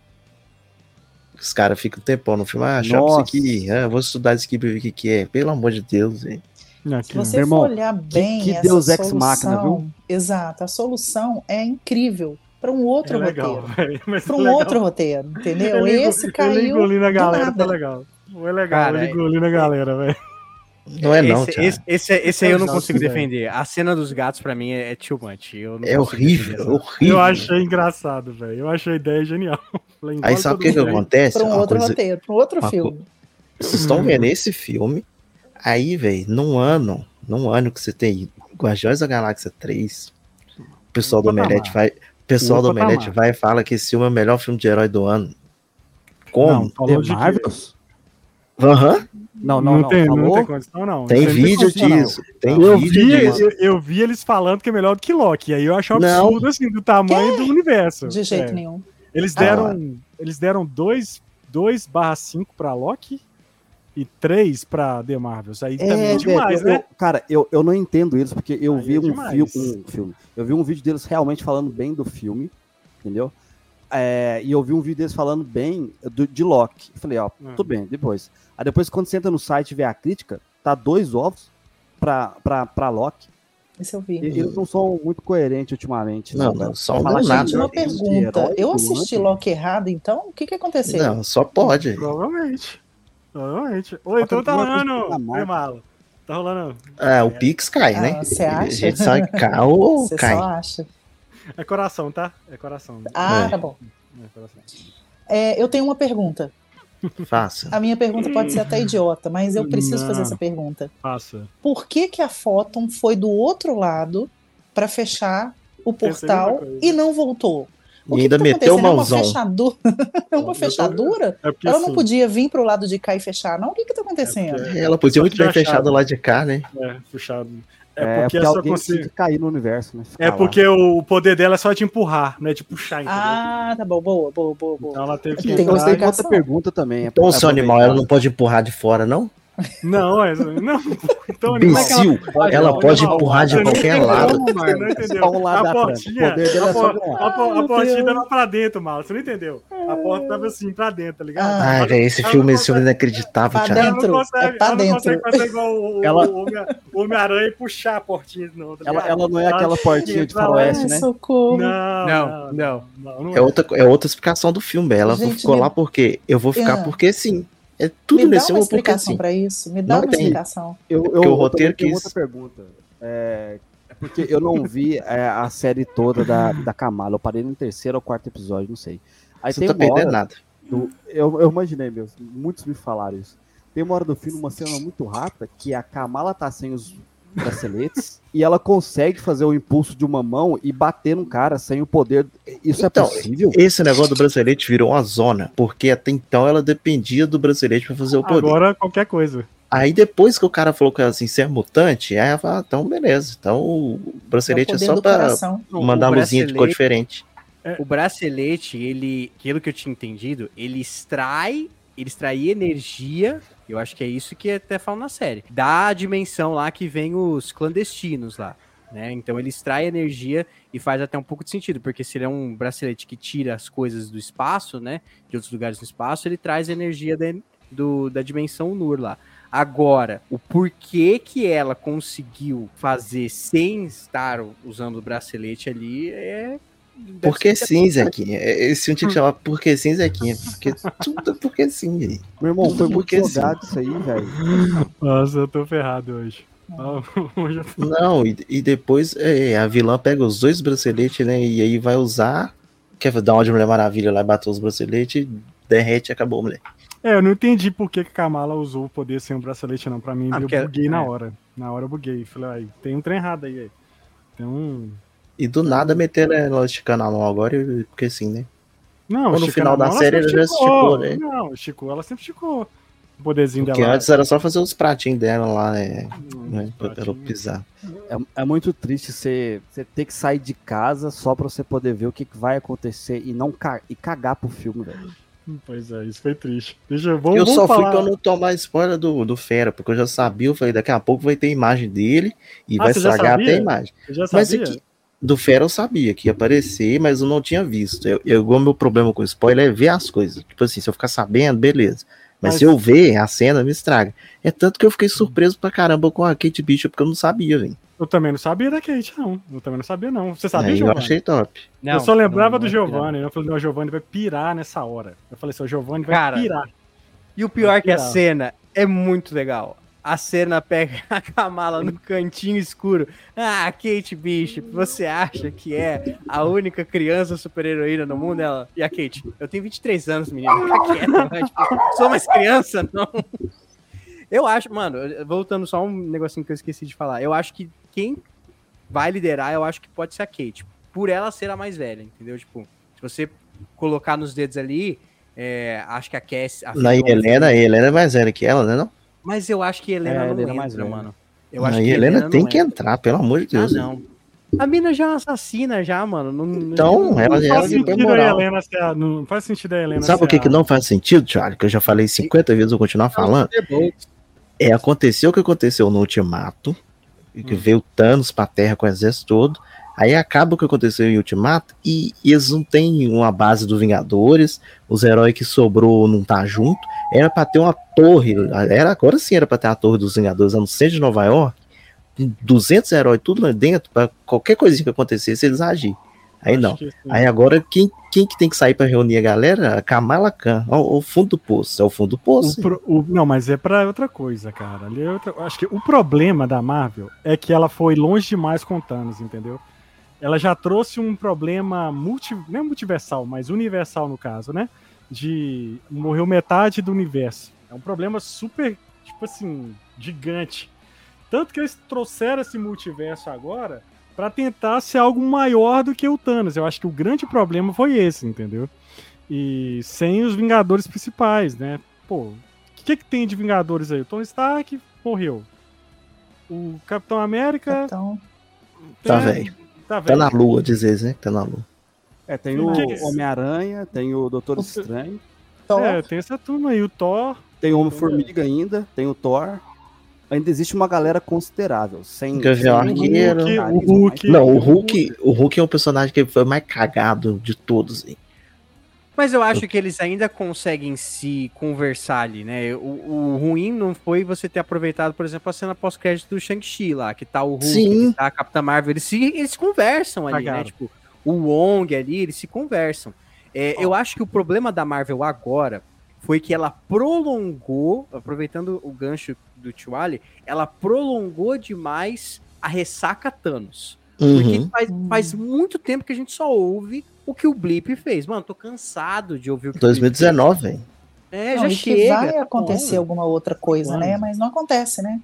Os caras ficam um tempão no filme, ah, isso aqui, ah, vou estudar isso aqui pra ver o que, que é. Pelo amor de Deus, velho. aqui, Se você irmão, for olhar bem que essa Deus ex solução, machina, viu? Exato, a solução é incrível para um outro é legal, roteiro. Mas Para é um legal. outro roteiro, entendeu? Ele Esse Ele caiu engolindo a do galera, tá legal. Foi legal, Cara, ele engolindo a galera, velho. Não é não, esse, esse, esse, esse aí eu não consigo defender. A cena dos gatos, pra mim, é, é too much. Eu não É horrível, defender essa- horrível. Eu achei engraçado, velho. Eu achei a ideia genial. Falei, Aí sabe o que, que acontece? Para um Uma outro coisa- roteiro, para um outro uma filme. Vocês estão vendo esse filme, aí, velho, num ano, num ano que você tem Guardiões da Galáxia 3, o pessoal do Omelete vai. O pessoal do Omelete vai e fala que esse filme é o melhor filme de herói do ano. Como? Não, falou de The que- Marvels? Aham, Não, não, não. tem, não tem condição, não. tem não vídeo não. disso. Tem Eu vídeo vi, disso. eu, eu vi eles falando que é melhor do que Loki. E aí eu achei um Não. absurdo, assim, do tamanho do universo. De jeito É. nenhum. Eles Ah, deram, eles deram 2 barra 5 pra Loki e 3 pra The Marvels. Aí É, também é demais, eu- eu- né? cara, eu, eu não entendo eles, porque eu Aí vi é um, fil- um filme. Eu vi um vídeo deles realmente falando bem do filme, entendeu? É, e eu vi um vídeo deles falando bem do, de Loki. Eu falei, ó, Ah. tudo bem, depois. Aí depois, quando você entra no site e vê a crítica, tá dois ovos pra, pra, pra Loki. Esse eu vi. E- Eles não são muito coerentes ultimamente. Não, né? não, só não falar nada. Gente, uma pergunta. herói, Eu assisti Loki, Loki errado, então? O que que aconteceu? Não, só pode. Provavelmente. Provavelmente. Ou então tá rolando. marca. Oi, Mala. Tá rolando. Ah, o Pix cai, né? Ah, você A acha? gente sabe que cai ou Você cai. só acha. É coração, tá? É coração. Ah, É. tá bom. É coração. É, eu tenho uma pergunta. Faça. A minha pergunta pode ser até idiota, mas eu preciso Não. fazer essa pergunta. Passa. Por que, que a Photon foi do outro lado para fechar o mesma portal e não voltou? O E que ainda que tá meteu o mãozão. É uma fechadura? É uma fechadura? É Ela não assim, podia vir pro lado de cá e fechar, não? O que que tá acontecendo? É Ela podia muito bem fechado lá de cá, né? É, puxado. É, É porque, porque só alguém precisa cair no universo, né? Ficar É lá. porque o poder dela é só de empurrar, não é de puxar, entendeu? Ah, tá bom, boa, boa, boa, boa. Então ela teve que Tem outra pergunta também. Então, seu animal, ela não pode empurrar de fora, não? Não, é, não. Então, Imbecil, pode ela não, pode empurrar de você qualquer lado. Você não entendeu. Só um lado a portinha, a, é por- a, por- a portinha Deus. tava pra dentro, mal. Você não entendeu? A porta tava assim, pra dentro, tá ligado? Ah. Ai, Ela- velho, esse ela filme, esse filme é inacreditável, Pra Thiago. ela não dentro, consegue, é pra ela não consegue dentro. fazer igual o, o- Ela- o o Homem-Aranha e puxar a portinha, não. Tá Ela, ela não é aquela portinha de faroeste, Ai, né? socorro. Não, Não, não. não, não É outra, é outra explicação do filme. Ela Gente, ficou lá porque eu vou ficar É. porque sim. É tudo Me dá nesse uma explicação sim. pra isso. Me dá Não uma tem. explicação. Eu, É eu, o eu roteiro quis- outra pergunta. É, é porque eu não vi é, a série toda da, da Kamala. Eu parei no terceiro ou quarto episódio, não sei. Aí Você tem não tá perdendo nada. do- eu, eu imaginei mesmo. Muitos me falaram isso. Tem uma hora do filme, uma cena muito rápida, que a Kamala tá sem os braceletes e ela consegue fazer o impulso de uma mão e bater num cara sem o poder. Isso Então, é possível? Esse negócio do bracelete virou uma zona, porque até então ela dependia do bracelete pra fazer o poder. Agora qualquer coisa. Aí depois que o cara falou que ela assim, ser mutante, aí ela falou, ah, então beleza. Então o É o bracelete é, poder só do pra coração. mandar a O luzinha de cor diferente. O bracelete, ele, pelo que eu tinha entendido, ele extrai, ele extrai energia, eu acho que é isso que até falam na série, da dimensão lá que vem os clandestinos lá, né? Então ele extrai energia e faz até um pouco de sentido, porque se ele é um bracelete que tira as coisas do espaço, né, de outros lugares no espaço, ele traz energia do, da dimensão Nur lá. Agora, o porquê que ela conseguiu fazer sem estar usando o bracelete ali é Porque sim, Zequinha. É, Esse filme tinha que chamar Porque sim, Zequinha. Porque tudo é porque sim. Meu irmão, foi muito Porque sim. jogado isso aí, velho. Nossa, eu tô ferrado hoje. Hoje eu- Não, e, e depois é, a vilã pega os dois braceletes, né? E aí vai usar. Quer dar uma de Mulher Maravilha lá e bater os braceletes, derrete e acabou, mulher. É, eu não entendi por que, que a Kamala usou o poder sem o bracelete, não. Pra mim, Ah, eu buguei na é. hora. Na hora eu buguei. Falei, ai, tem um trem errado aí. aí. Tem um. E do nada meteram ela esticando a mão agora, porque sim, né? Não, Ou no final da mão, série ela já esticou, né? Não, esticou, ela sempre esticou. O poderzinho Porque dela. antes era só fazer os pratinhos dela lá, né? Hum, né, pra ela pisar. É, é muito triste você, você ter que sair de casa só pra você poder ver o que, que vai acontecer e não ca e cagar pro filme, velho. Pois é, isso foi triste. Deixa eu. Vamos, eu só fui falar... pra eu não tomar spoiler do, do Fera, porque eu já sabia, eu falei, daqui a pouco vai ter imagem dele e Ah, vai estragar até a imagem. Eu já Mas sabia. aqui, do Fera eu sabia que ia aparecer, mas eu não tinha visto. Eu, eu, igual meu problema com spoiler é ver as coisas. Tipo assim, se eu ficar sabendo, beleza. Mas, Mas- se eu ver, a cena me estraga. É tanto que eu fiquei surpreso pra caramba com a Kate Bishop, porque eu não sabia, velho. Eu também não sabia da Kate, não. Eu também não sabia, não. Você sabia, eu Giovanni? achei top. eu só lembrava não- do não é Giovanni. Eu falei, não, o Giovanni vai pirar nessa hora. Eu falei assim, o Giovanni vai Cara, pirar. E o pior é que a cena é muito legal. A cena pega a Kamala no cantinho escuro. Ah, Kate Bishop, você acha que é a única criança super-heroína no mundo? Ela... E a Kate, eu tenho 23 anos, menina. Fica quieta, né? tipo, sou mais criança, não. Eu acho, mano, voltando só um negocinho que eu esqueci de falar. Eu acho que quem vai liderar, eu acho que pode ser a Kate. Por ela ser a mais velha, entendeu? Tipo, se você colocar nos dedos ali, é, acho que a Cass... A Helena, a Helena é mais velha que ela, né? Não? Mas eu acho que a Helena É, não Helena entra, mais velha. mano. Eu acho que a Helena, Helena tem não que entra. entrar, pelo amor de Ah, Deus. não. A mina já é uma assassina, já, mano. Não, não- Então, não- ela Não já faz tem sentido a. Helena ser a, Não faz sentido a Helena Sabe o que, a- que não faz sentido, Charlie? Que eu já falei 50 vezes, eu vou continuar falando. É, aconteceu o que aconteceu no Ultimato, e que Hum. veio Thanos pra Terra com o exército todo. Aí acaba o que aconteceu em Ultimato e, e eles não têm uma base dos Vingadores, os heróis que sobrou não tá junto. Era pra ter uma torre, era agora sim era pra ter a torre dos Vingadores lá no centro de Nova York, 200 heróis tudo lá dentro, pra qualquer coisinha que acontecesse, eles agir. Aí não. Aí agora, quem, quem que tem que sair pra reunir a galera? A Kamala Khan. Ó, O, fundo do poço. É o fundo do poço. o pro- o- não, mas é pra outra coisa, cara. Ali é outra- acho que o problema da Marvel é que ela foi longe demais com Thanos, entendeu? Ela já trouxe um problema multi, não é multiversal, mas universal no caso, né? De morreu metade do universo. É um problema super, tipo assim, gigante. Tanto que eles trouxeram esse multiverso agora pra tentar ser algo maior do que o Thanos. Eu acho que o grande problema foi esse, entendeu? E sem os Vingadores principais, né? Pô, o que, que tem de Vingadores aí? O Tony Stark morreu. O Capitão América. Então, Tá é, velho. Tá Tá na lua, dizer, né? Tá na lua. É, tem O? Homem-Aranha, tem o Doutor O- Estranho, Thor, É, tem essa turma aí. O Thor. tem o Homem-Formiga ainda, tem o Thor. Ainda existe uma galera considerável. Sem, Gavião sem Arqueiro. O Hulk, o Hulk. Não, o Hulk, o Hulk é o personagem que foi mais cagado de todos. hein? Mas eu acho que eles ainda conseguem se conversar ali, né? O, o ruim não foi você ter aproveitado, por exemplo, a cena pós-crédito do Shang-Chi lá, que tá o Hulk, Sim. que tá a Capitã Marvel, eles se, eles conversam ali, né? Cagaram. Tipo, o Wong ali, eles se conversam. É, eu acho que o problema da Marvel agora foi que ela prolongou, aproveitando o gancho do Tiwali, ela prolongou demais a ressaca Thanos. Porque Uhum. faz, faz muito tempo que a gente só ouve o que o Blip fez. Mano, tô cansado de ouvir o que o Blip 2019, velho. fez. É, não, já chega. que vai acontecer alguma outra coisa, né? Mas não acontece, né?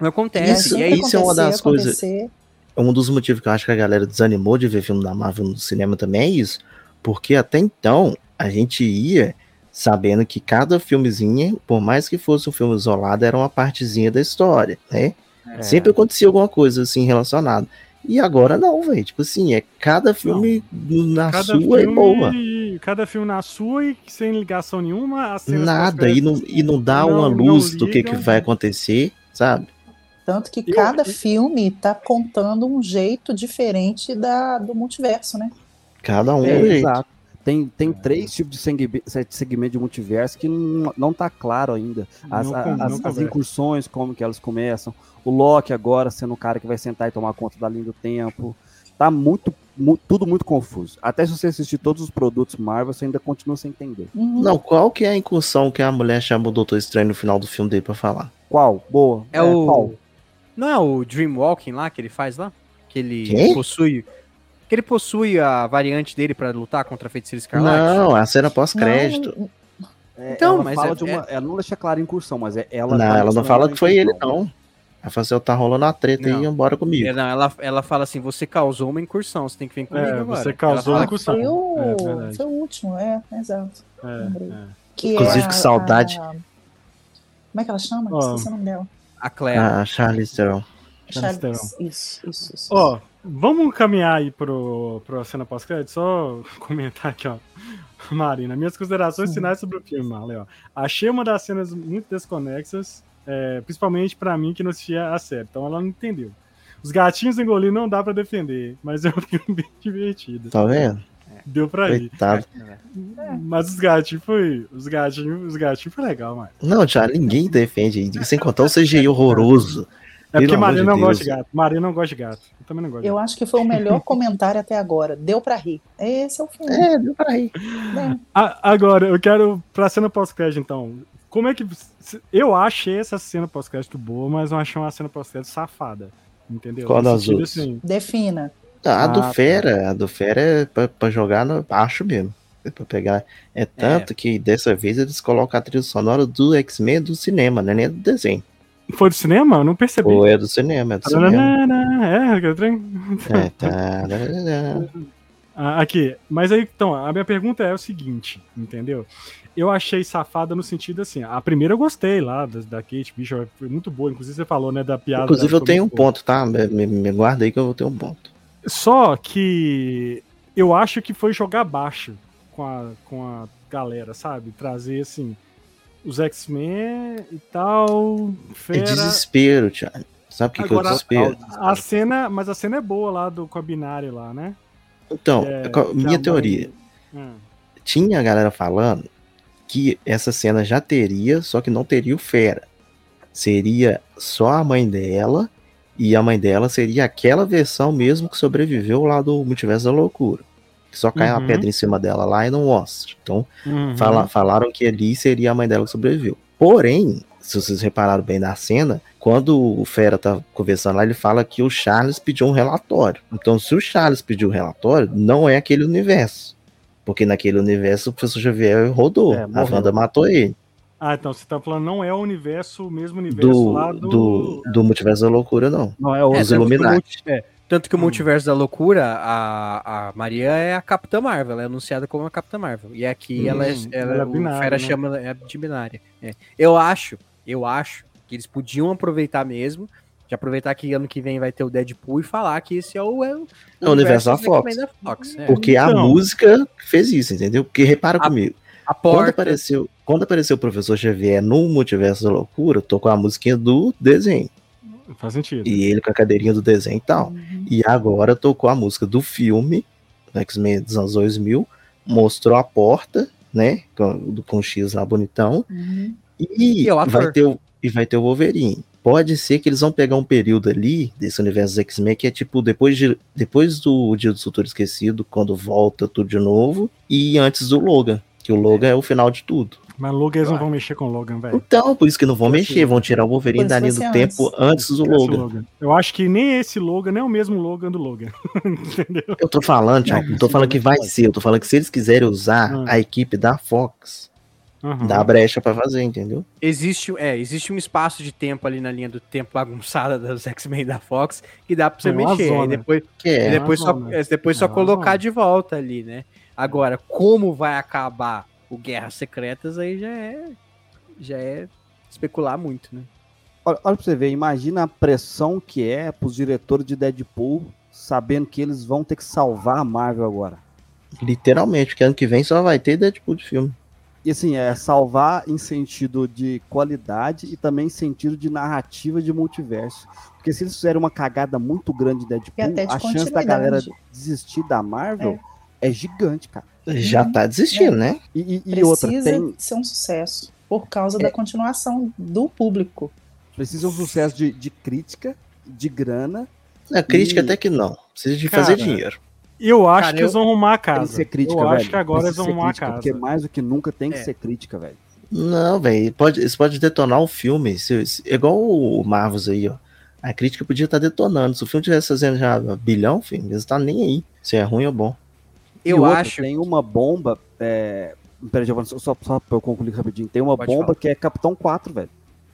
Não acontece. Isso- e aí, isso é uma das acontecer, coisas-. Um dos motivos que eu acho que a galera desanimou de ver filme da Marvel no cinema também é isso. Porque até então a gente ia sabendo que cada filmezinho, por mais que fosse um filme isolado, era uma partezinha da história, né? É. Sempre acontecia alguma coisa assim relacionada. E agora não, velho. Tipo assim, é cada filme na Cada sua é filme, boa. cada filme na sua e sem ligação nenhuma. Nada. E não, e não dá não- uma luz do que, que vai acontecer, sabe? Tanto que Eu- cada filme tá contando um jeito diferente da, do multiverso, né? Cada um. É, um jeito. exato. Tem, tem três tipos de segme- segmento de multiverso que não, não tá claro ainda. As, Não não as, as incursões, como que elas começam. O Loki agora sendo o cara que vai sentar e tomar conta da linha do tempo. Tá muito, mu- tudo muito confuso. Até se você assistir todos os produtos Marvel, você ainda continua sem entender. Uhum. Não, qual que é a incursão que a mulher chama o Doutor Estranho no final do filme dele pra falar? Qual? Boa. é o. qual? Não é o Dreamwalking lá que ele faz lá? Que ele Quem? possui. Que ele possui a variante dele pra lutar contra a feiticeira escarlate? Não, a cena pós-crédito. Não, É, Então, ela mas fala é- de uma, ela não deixa clara a incursão, mas é ela. Não, tá ela não fala a que foi ele, não. Ela fala assim, tá rolando uma treta Não. aí, embora comigo. É, não, ela, ela fala assim: você causou uma incursão, você tem que vir comigo É, agora. você causou uma incursão. foi, o, É, verdade. foi o último, é, exato. É, é. Que Inclusive, é a- que saudade. a- como é que ela chama? Ó. Esqueci o nome dela. A Claire. A Charlize Theron. Charlize Charles. Isso, isso, isso. Ó, vamos caminhar aí pro, pro cena pós-crédito, só comentar aqui, ó. Marina, minhas considerações finais sobre o filme, Marley, ó. Achei uma das cenas muito desconexas, é, principalmente pra mim que não assistia a série, então ela não entendeu. Os gatinhos engolindo não dá pra defender, mas é um filme bem divertido. Tá vendo? Deu pra ir. Coitado. Mas os gatinhos foi. Os gatinhos, os gatinhos foi legal, mano. Não, já ninguém defende. Sem contar o CGI horroroso. É porque Marina de não Deus. gosta de gato. Marina não gosta de gato. Eu também não gosto de Eu gato. acho que foi o melhor comentário até agora. Deu pra rir. Esse é o filme. É, deu pra ir. né? A- agora, eu quero. Pra cena pós-crédito, então. Como é que. Eu achei essa cena pós-crédito boa, mas não achei uma cena pós-crédito safada. Entendeu? Qual das outras? assim, Defina. A Ah, do tá. Fera, a do Fera é pra, pra jogar no baixo mesmo. É pra pegar. É tanto que dessa vez eles colocam a trilha sonora do X-Men do cinema, né? Nem do desenho. Foi do cinema? Eu não percebi. Ou é do cinema, é do cinema. É. É, tá. Aqui, mas aí, então, a minha pergunta é o seguinte, entendeu? Eu achei safada no sentido assim, a primeira eu gostei lá, da, da Kate Bishop, foi muito boa, inclusive você falou, né, da piada. Inclusive eu tenho um boa. ponto, tá? Me, me- me guarda aí que eu vou ter um ponto. Só que eu acho que foi jogar baixo com a, com a galera, sabe? Trazer, assim, os X-Men e tal, É fera... desespero, Thiago. Sabe o que, que é o desespero? A cena, mas a cena é boa lá do com a binária lá, né? Então, é- a minha mãe- teoria. Hum. Tinha a galera falando que essa cena já teria, só que não teria o Fera. Seria só a mãe dela E a mãe dela seria aquela versão mesmo que sobreviveu lá do Multiverso da Loucura. Que só cai Uhum. uma pedra em cima dela lá e não mostra. Então, Uhum. fala- falaram que ali seria a mãe dela que sobreviveu. Porém, se vocês repararam bem na cena, quando o Fera tá conversando lá, ele fala que o Charles pediu um relatório. Então, se o Charles pediu um relatório, não é aquele universo. Porque naquele universo o professor Xavier rodou. É, a. Wanda matou ele. Ah, então você tá falando não é o universo, o mesmo universo Do, lá do. do, do multiverso da loucura, não. Não, é o Os Illuminati. multi- é, tanto que o Hum. multiverso da loucura, a, a Maria é a Capitã Marvel, ela é anunciada como a Capitã Marvel. E aqui Hum, ela é, ela, ela é o binária, Fera né? chama ela é de binária. É. Eu acho, eu acho que eles podiam aproveitar mesmo, de aproveitar que ano que vem vai ter o Deadpool e falar que esse é o, é o, É o universo da Fox. da Fox, é. Porque a Então. música fez isso, entendeu? Porque repara A- comigo. A Quando porta, apareceu, quando apareceu o professor Xavier no multiverso da loucura, tocou a musiquinha do desenho. Faz sentido. E ele com a cadeirinha do desenho e tal. Uhum. E agora tocou a música do filme, do X-Men dos anos 2000, mostrou a porta, né? Com, do- com o X lá bonitão. Uhum. E, E é vai ter o, e vai ter o Wolverine. Pode ser que eles vão pegar um período ali desse universo X-Men que é tipo depois, de, depois do Dia do Futuro Esquecido, quando volta tudo de novo, e antes do Logan. Que o Logan é o final de tudo. Mas Logan eles não vão mexer com o Logan, velho. Então, por isso que não vão mexer, vão tirar o Wolverine da linha do ser tempo antes do Esquece o Logan. Logan. Eu acho que nem esse Logan, nem é o mesmo Logan do Logan. Entendeu? Eu tô falando, Thiago, não tô falando que vai ser, eu tô falando que se eles quiserem usar Hum. a equipe da Fox, Uhum. dá brecha pra fazer, entendeu? existe, é, existe um espaço de tempo ali na linha do tempo bagunçada dos X-Men da Fox que dá pra você É uma mexer. Zona. depois, Que E é, depois uma só, é, depois só É colocar zona. de volta ali, né? Agora, como vai acabar o Guerras Secretas, aí já é. Já é especular muito, né? Olha, olha pra você ver, imagina a pressão que é pros diretores de Deadpool, sabendo que eles vão ter que salvar a Marvel agora. literalmente, porque ano que vem só vai ter Deadpool de filme. E assim, é salvar em sentido de qualidade e também em sentido de narrativa de multiverso. Porque se eles fizerem uma cagada muito grande de E Deadpool, de a chance da galera desistir da Marvel é, gigante, cara. Já Uhum. tá desistindo, né? E, e- e Precisa outra, tem, ser um sucesso por causa da continuação do público. precisa um sucesso de, de crítica, de grana. A crítica E- até que não. Precisa de Cara, fazer dinheiro. Eu acho Cara, que eles vão arrumar a casa. ser crítica, eu velho. acho que agora eles vão arrumar a casa. Porque mais do que nunca tem que É. ser crítica, velho. Não, velho. Pode, isso pode detonar o filme. Se, se- é igual o Marvels aí, ó. A crítica podia estar detonando. Se o filme tivesse fazendo já bilhão, filho, eles estão nem aí. Se é ruim ou bom. Eu outra, acho. Tem uma bomba. É... Peraí, Giovanni, só, só, pra eu concluir rapidinho. Tem uma Pode bomba falar. que é Capitão 4, velho.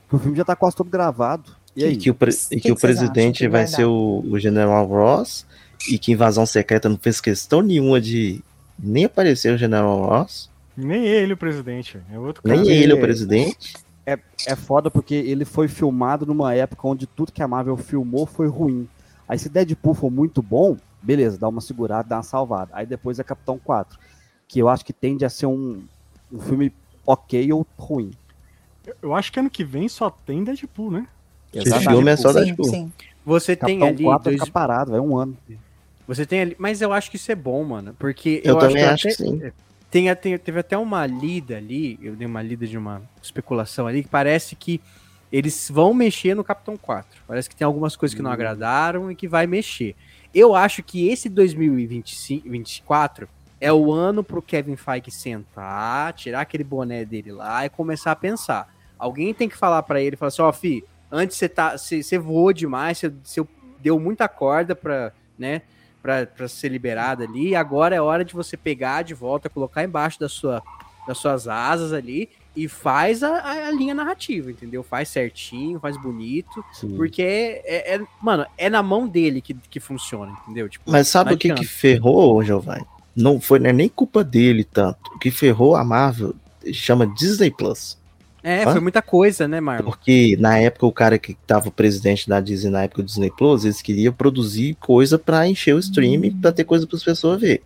Que O filme já tá quase todo gravado. E aí? E que o, pre- Que e que que o presidente que vai, vai ser o, o General Ross. E que invasão secreta não fez questão nenhuma de nem aparecer o General Ross. Nem ele, o presidente. É outro Nem cara. ele, o presidente. É foda porque ele foi filmado numa época onde tudo que a Marvel filmou foi ruim. Aí se Deadpool for muito bom, beleza, dá uma segurada, dá uma salvada. Aí depois é Capitão 4. Que eu acho que tende a ser um, um filme ok ou ruim. Eu acho que ano que vem só tem Deadpool, né? Esse filme é só sim, Deadpool. sim. Você tem Capitão ali. 4 vai Dois, ficar parado, vai um ano. você tem ali. Mas eu acho que isso é bom, mano. Porque Eu, eu, também acho acho que que sim. Tem, tem- teve até uma lida ali, eu dei uma lida de uma especulação ali, que parece que eles vão mexer no Capitão 4. Parece que tem algumas coisas que não Hum. agradaram e que vai mexer. Eu acho que esse 2024 é o ano pro Kevin Feige sentar, tirar aquele boné dele lá e começar a pensar. Alguém tem que falar pra ele, falar assim, ó, fi, antes você tá, você voou demais, você, deu muita corda pra, né, pra ser liberada ali, agora é hora de você pegar de volta, colocar embaixo da sua, das suas asas ali e faz a, a- linha narrativa, entendeu? Faz certinho, faz bonito, Sim. porque é, é- mano, é na mão dele que, que funciona, entendeu? Tipo, Mas sabe o que, que ferrou, Giovanni? Não foi não é nem culpa dele tanto. O que ferrou a Marvel chama Disney Plus. É, Hã? foi muita coisa, né, Marlon? Porque na época o cara que tava presidente da Disney na época do Disney Plus, eles queriam produzir coisa pra encher o streaming, pra ter coisa para as pessoas ver.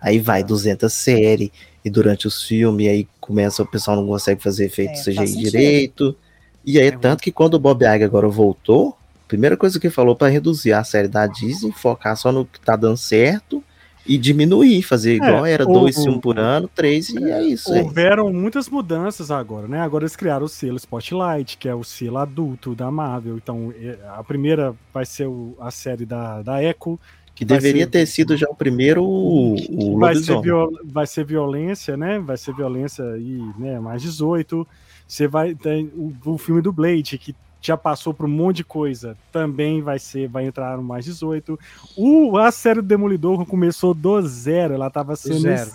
Aí vai 200 séries e durante os filmes aí começa o pessoal não consegue fazer efeito É, faz CGI direito. E aí É tanto que quando o Bob Iger agora voltou, a primeira coisa que ele falou pra reduzir a série da Disney, focar só no que tá dando certo e diminuir, fazer igual É, era o- dois filmes por ano, três, e é isso aí. Houveram muitas mudanças agora, né? Agora eles criaram o selo Spotlight, que é o selo adulto da Marvel. Então, é, a primeira vai ser o- a série da, da Echo. Que vai deveria ser- ter sido já o primeiro o, o vai ser, viol- vai ser violência, né? Vai ser violência aí, né? Mais 18. Você vai ter o, o filme do Blade, que já passou por um monte de coisa, também vai ser, vai entrar no mais 18. O, a série do Demolidor começou do zero, ela tava sendo. zero.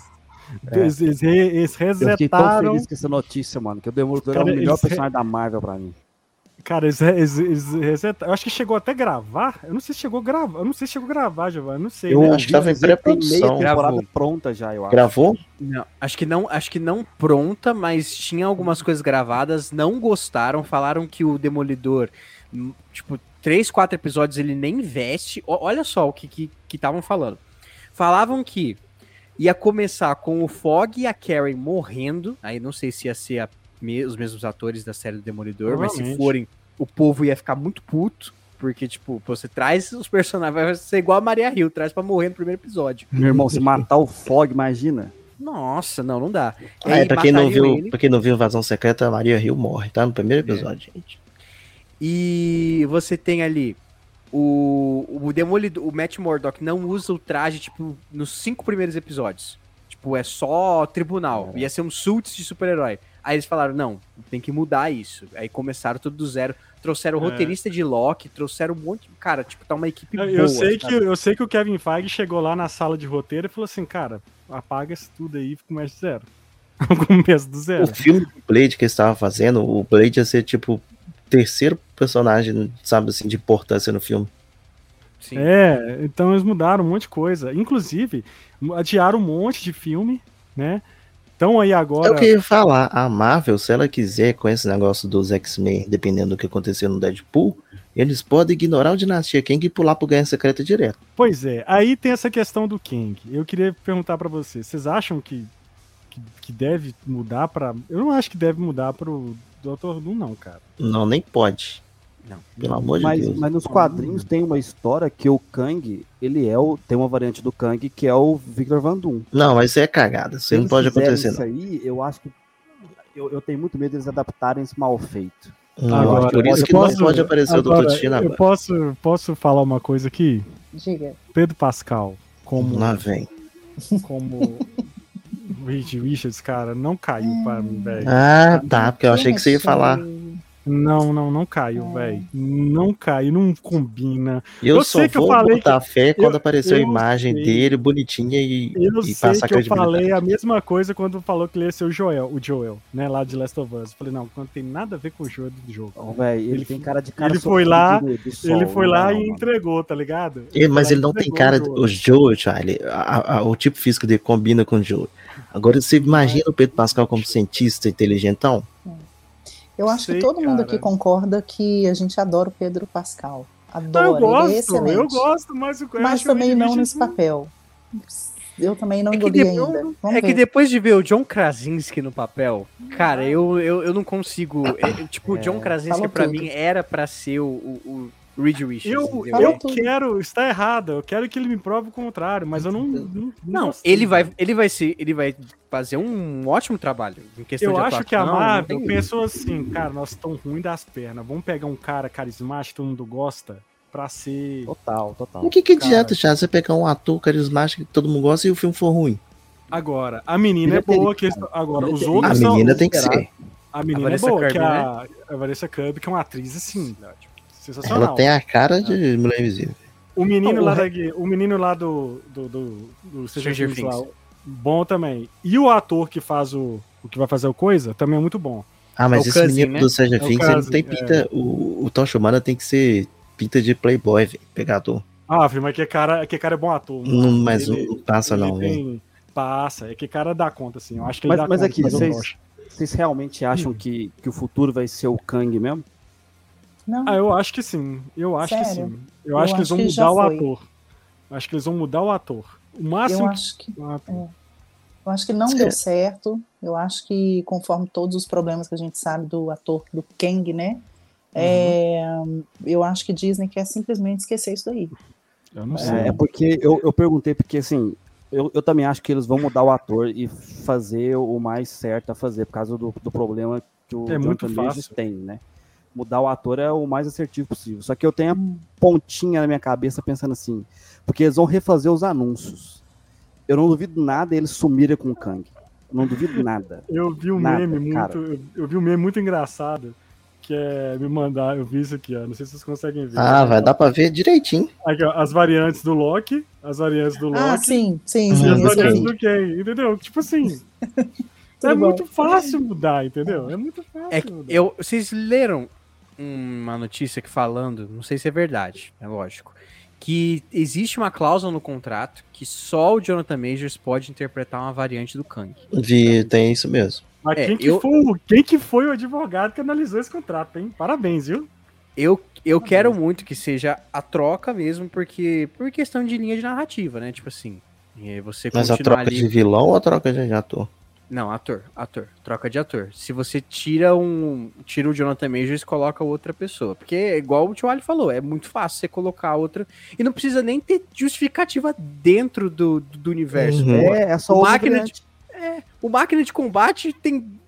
Eles, eles, eles Eu fiquei tão resetaram. feliz com essa notícia, mano, que o Demolidor é o melhor personagem da Marvel pra mim. Cara, eles, eles, eles resetaram. Eu acho que chegou até a gravar. Eu não sei se chegou a gravar. Eu não sei se chegou a gravar, Giovanni. Eu não sei. Eu né? acho que tava em que pré-produção. temporada Gravou. pronta já, eu acho. Gravou? Não, acho que não, acho que não pronta, mas tinha algumas coisas gravadas, não gostaram, falaram que o Demolidor, hum, tipo, três, quatro episódios ele nem veste. Olha só o que que estavam falando. Falavam que ia começar com o Fog e a Karen morrendo, aí não sei se ia ser a os mesmos atores da série do Demolidor, mas se forem, o povo ia ficar muito puto. Porque, tipo, você traz os personagens, vai ser igual a Maria Hill, traz pra morrer no primeiro episódio. Meu irmão, se matar o Fog, imagina. Nossa, não, não dá. Ah, aí é, pra quem não viu, ele. pra quem não viu Invasão Secreta, a Maria Hill morre, tá? No primeiro episódio, gente. E você tem ali o, o Demolidor, o Matt Murdock não usa o traje, tipo, nos cinco primeiros episódios. Tipo, é só tribunal. Ia ser um suits de super-herói. Aí eles falaram, não, tem que mudar isso. Aí começaram tudo do zero. Trouxeram o É. roteirista de Loki, trouxeram um monte. Cara, tipo, tá uma equipe Eu, boa. eu sei que, eu sei que o Kevin Feige chegou lá na sala de roteiro e falou assim, cara, apaga isso tudo aí e começa de zero. Começa do zero. O filme do Blade que eles estavam fazendo, o Blade ia ser tipo o terceiro personagem, sabe assim, de importância no filme. Sim. É, então eles mudaram um monte de coisa. Inclusive, adiaram um monte de filme, né? Então aí É agora. o que eu ia falar, a Marvel, se ela quiser, com esse negócio dos X-Men, dependendo do que aconteceu no Deadpool, eles podem ignorar o Dinastia Kang e pular pro Guerra Secreta direto. Pois é, aí tem essa questão do Kang. Eu queria perguntar pra vocês, vocês acham que, que, que deve mudar pra. Eu não acho que deve mudar pro Dr. Doom, não, cara. Não, nem pode. Não. Pelo amor de Mas, Deus. mas nos quadrinhos tem uma história que o Kang, ele é o. Tem uma variante do Kang que é o Victor Van Doom. Não, mas isso é cagada. Isso não pode acontecer, Isso não. aí, eu acho que. Eu, eu tenho muito medo deles adaptarem esse mal feito. Não, Agora, por isso eu que não posso- pode aparecer o Agora, Doutor Destino Eu agora. posso, posso falar uma coisa aqui? Diga. Pedro Pascal, como, Lá vem. como Reed Richards, cara, não caiu pra mim, velho. Ah, tá, porque eu achei que você ia falar. Não, não, não caiu, velho. Não caiu, não combina. Eu, Eu só sei que eu vou falei botar fé quando eu- apareceu a eu imagem sei. dele bonitinha e, Eu e sei que eu falei a mesma coisa quando falou que ele ia ser o Joel, o Joel, né, lá de Last of Us. Eu falei, não, não tem nada a ver com o Joel do jogo. Ó, velho, ele, Ele- tem cara de cara ele foi lá, do sol, ele foi não lá e não, mano. entregou, tá ligado? Ele- mas ele não e tem cara. o Joel. Charlie, a- a- o tipo físico dele combina com o Joe. Agora você imagina o Pedro Pascal como cientista inteligentão? Eu acho Sei, que todo mundo cara. aqui concorda que a gente adora o Pedro Pascal. Não, Adora, eu ele é gosto, excelente. eu gosto, mas eu Mas também não nesse papel. Eu também não É que engoli depois- ainda. Vamos É que ver. depois de ver o John Krasinski no papel, cara, eu, eu, eu não consigo. é, tipo, o John É, Krasinski falou pra tudo. mim era pra ser o, o Reed Richards. Eu, eu quero, está errado, eu quero que ele me prove o contrário, mas eu não. Não, Não, gostei. ele vai, ele vai ser, ele vai fazer um ótimo trabalho em questão Eu de acho que a não Marvel pensou assim, cara, nós estamos ruim das pernas, vamos pegar um cara carismático que todo mundo gosta pra ser. Total, total. O que, que Cara. adianta, Charlie, você pegar um ator carismático que todo mundo gosta e o filme for ruim? Agora, a menina é é boa, que agora é os feliz. A outros são. menina tem que ser. A menina é Vanessa boa, Kirby, que é a, a Vanessa Kirby, que é uma atriz assim, né, tipo, sensacional. Ela tem a cara de Mulher Invisível. O menino Não, o lá, da, o menino lá do, do, do, do Stranger Things lá, bom também. E o ator que faz o, o que vai fazer o coisa também é muito bom. Ah, mas É esse cousin, menino né? do Stranger É Things, ele não tem pinta. O, o Tocha Humana tem que ser pinta de playboy, velho, pegador. Ah, filho, mas que cara, que cara é bom ator. mano. Não, mas Ele- não passa ele não, velho. Passa, é que cara dá conta, assim. Eu acho que ele Mas, dá mas conta aqui, vocês, vocês realmente acham que, que o futuro vai ser o Kang mesmo? Não, Ah, eu acho que sim. Eu acho que Sério? sim. Eu, acho que eles vão que mudar o foi. ator. Eu acho que eles vão mudar o ator. O eu máximo acho que que. Ah, eu acho que não deu certo. Eu acho que conforme todos os problemas que a gente sabe do ator do Kang, né? é, eu acho que Disney quer simplesmente esquecer isso daí. Eu não sei. É, é porque eu, eu perguntei, porque assim, eu, eu também acho que eles vão mudar o ator e fazer o mais certo a fazer, por causa do, do problema que o É muito Jonathan Majors tem, né? Mudar o ator é o mais assertivo possível. Só que eu tenho a pontinha na minha cabeça pensando assim, porque eles vão refazer os anúncios. Eu não duvido nada eles sumirem com o Kang. Eu não duvido nada. Eu vi um Nada, meme cara. muito. Eu, eu vi um meme muito engraçado. Que é me mandar, eu vi isso aqui, ó. Não sei se vocês conseguem ver. Ah, vai dar pra ver direitinho. Aqui, ó, as variantes do Loki, as variantes do Loki Ah, sim, sim, Ah, sim. e as variantes do Ken, entendeu? Tipo assim, é bom. muito fácil mudar, entendeu? É muito fácil. É eu, vocês leram uma notícia que falando, não sei se é verdade, é lógico, que existe uma cláusula no contrato que só o Jonathan Majors pode interpretar uma variante do Kang. Vi, tem isso mesmo. Mas é, quem, que eu- foi, o- quem que foi o advogado que analisou esse contrato, hein? Parabéns, viu? Eu, eu quero muito que seja a troca mesmo, porque por questão de linha de narrativa, né? Tipo assim, é, você Mas a troca ali... de vilão ou a troca de ator? Não, ator, ator, troca de ator. Se você tira um, tira o Jonathan Majors e coloca outra pessoa, porque é igual o Tio Ali falou, é muito fácil você colocar outra e não precisa nem ter justificativa dentro do, do, do universo. Uhum. É, é só o máquina variante. o máquina de combate tem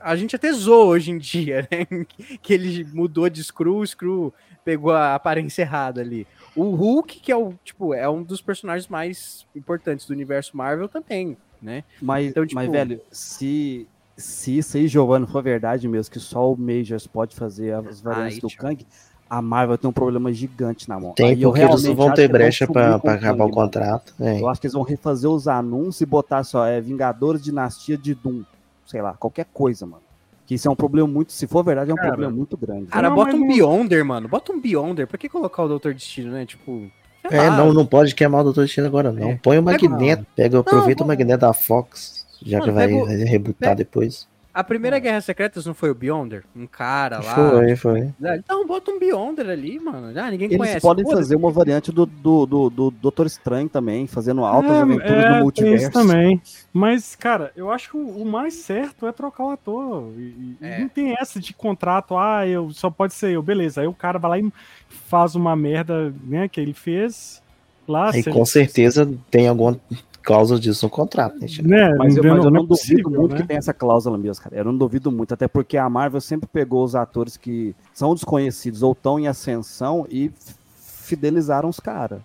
a gente até zoa hoje em dia, né? Que ele mudou de Screw, o Screw pegou a aparência errada ali. O Hulk, que é o tipo, é um dos personagens mais importantes do universo Marvel também, né? Mas, Então, tipo- mas, velho, se, se isso aí, Giovanni, for verdade mesmo, que só o Majors pode fazer as variantes Aí, do tio. Kang, a Marvel tem um problema gigante na mão. Tem, porque eles não vão ter brecha o acabar Kang, o contrato. É. Eu acho que eles vão refazer os anúncios e botar só, é Vingadores Dinastia de Doom. Sei lá, qualquer coisa, mano. Que isso é um problema muito, se for verdade, é um Cara, problema muito grande. Cara, Não, bota um não- Beyonder, mano. Bota um Beyonder. Pra que colocar o Doutor Destino, né? Tipo. É, lá. não, não pode queimar o Doutor Destino agora, não. É. Põe o Magneto, pega, aproveita o Magneto da Fox, já que vai, vai rebutar depois. A primeira Guerra Secretas não foi o Beyonder? Um cara lá. Foi, foi. Então bota um Beyonder ali, mano. Ah, ninguém Eles conhece. podem Foda-se. fazer uma variante do, do, do, do Doutor Estranho também, fazendo altas aventuras é, no multiverso. isso também. Mas, cara, eu acho que o, mais certo é trocar o ator. E, e É. não tem essa de contrato, ah, eu só pode ser eu, beleza. Aí o cara vai lá e faz uma merda, né, que ele fez lá. Se com ele- certeza tem alguma cláusula disso no contrato, né? Chico? Né, Mas eu, não, mas eu não não é duvido possível, muito né? que tenha essa cláusula mesmo, cara. Eu não duvido muito, até porque a Marvel sempre pegou os atores que são desconhecidos ou estão em ascensão e fidelizaram os caras.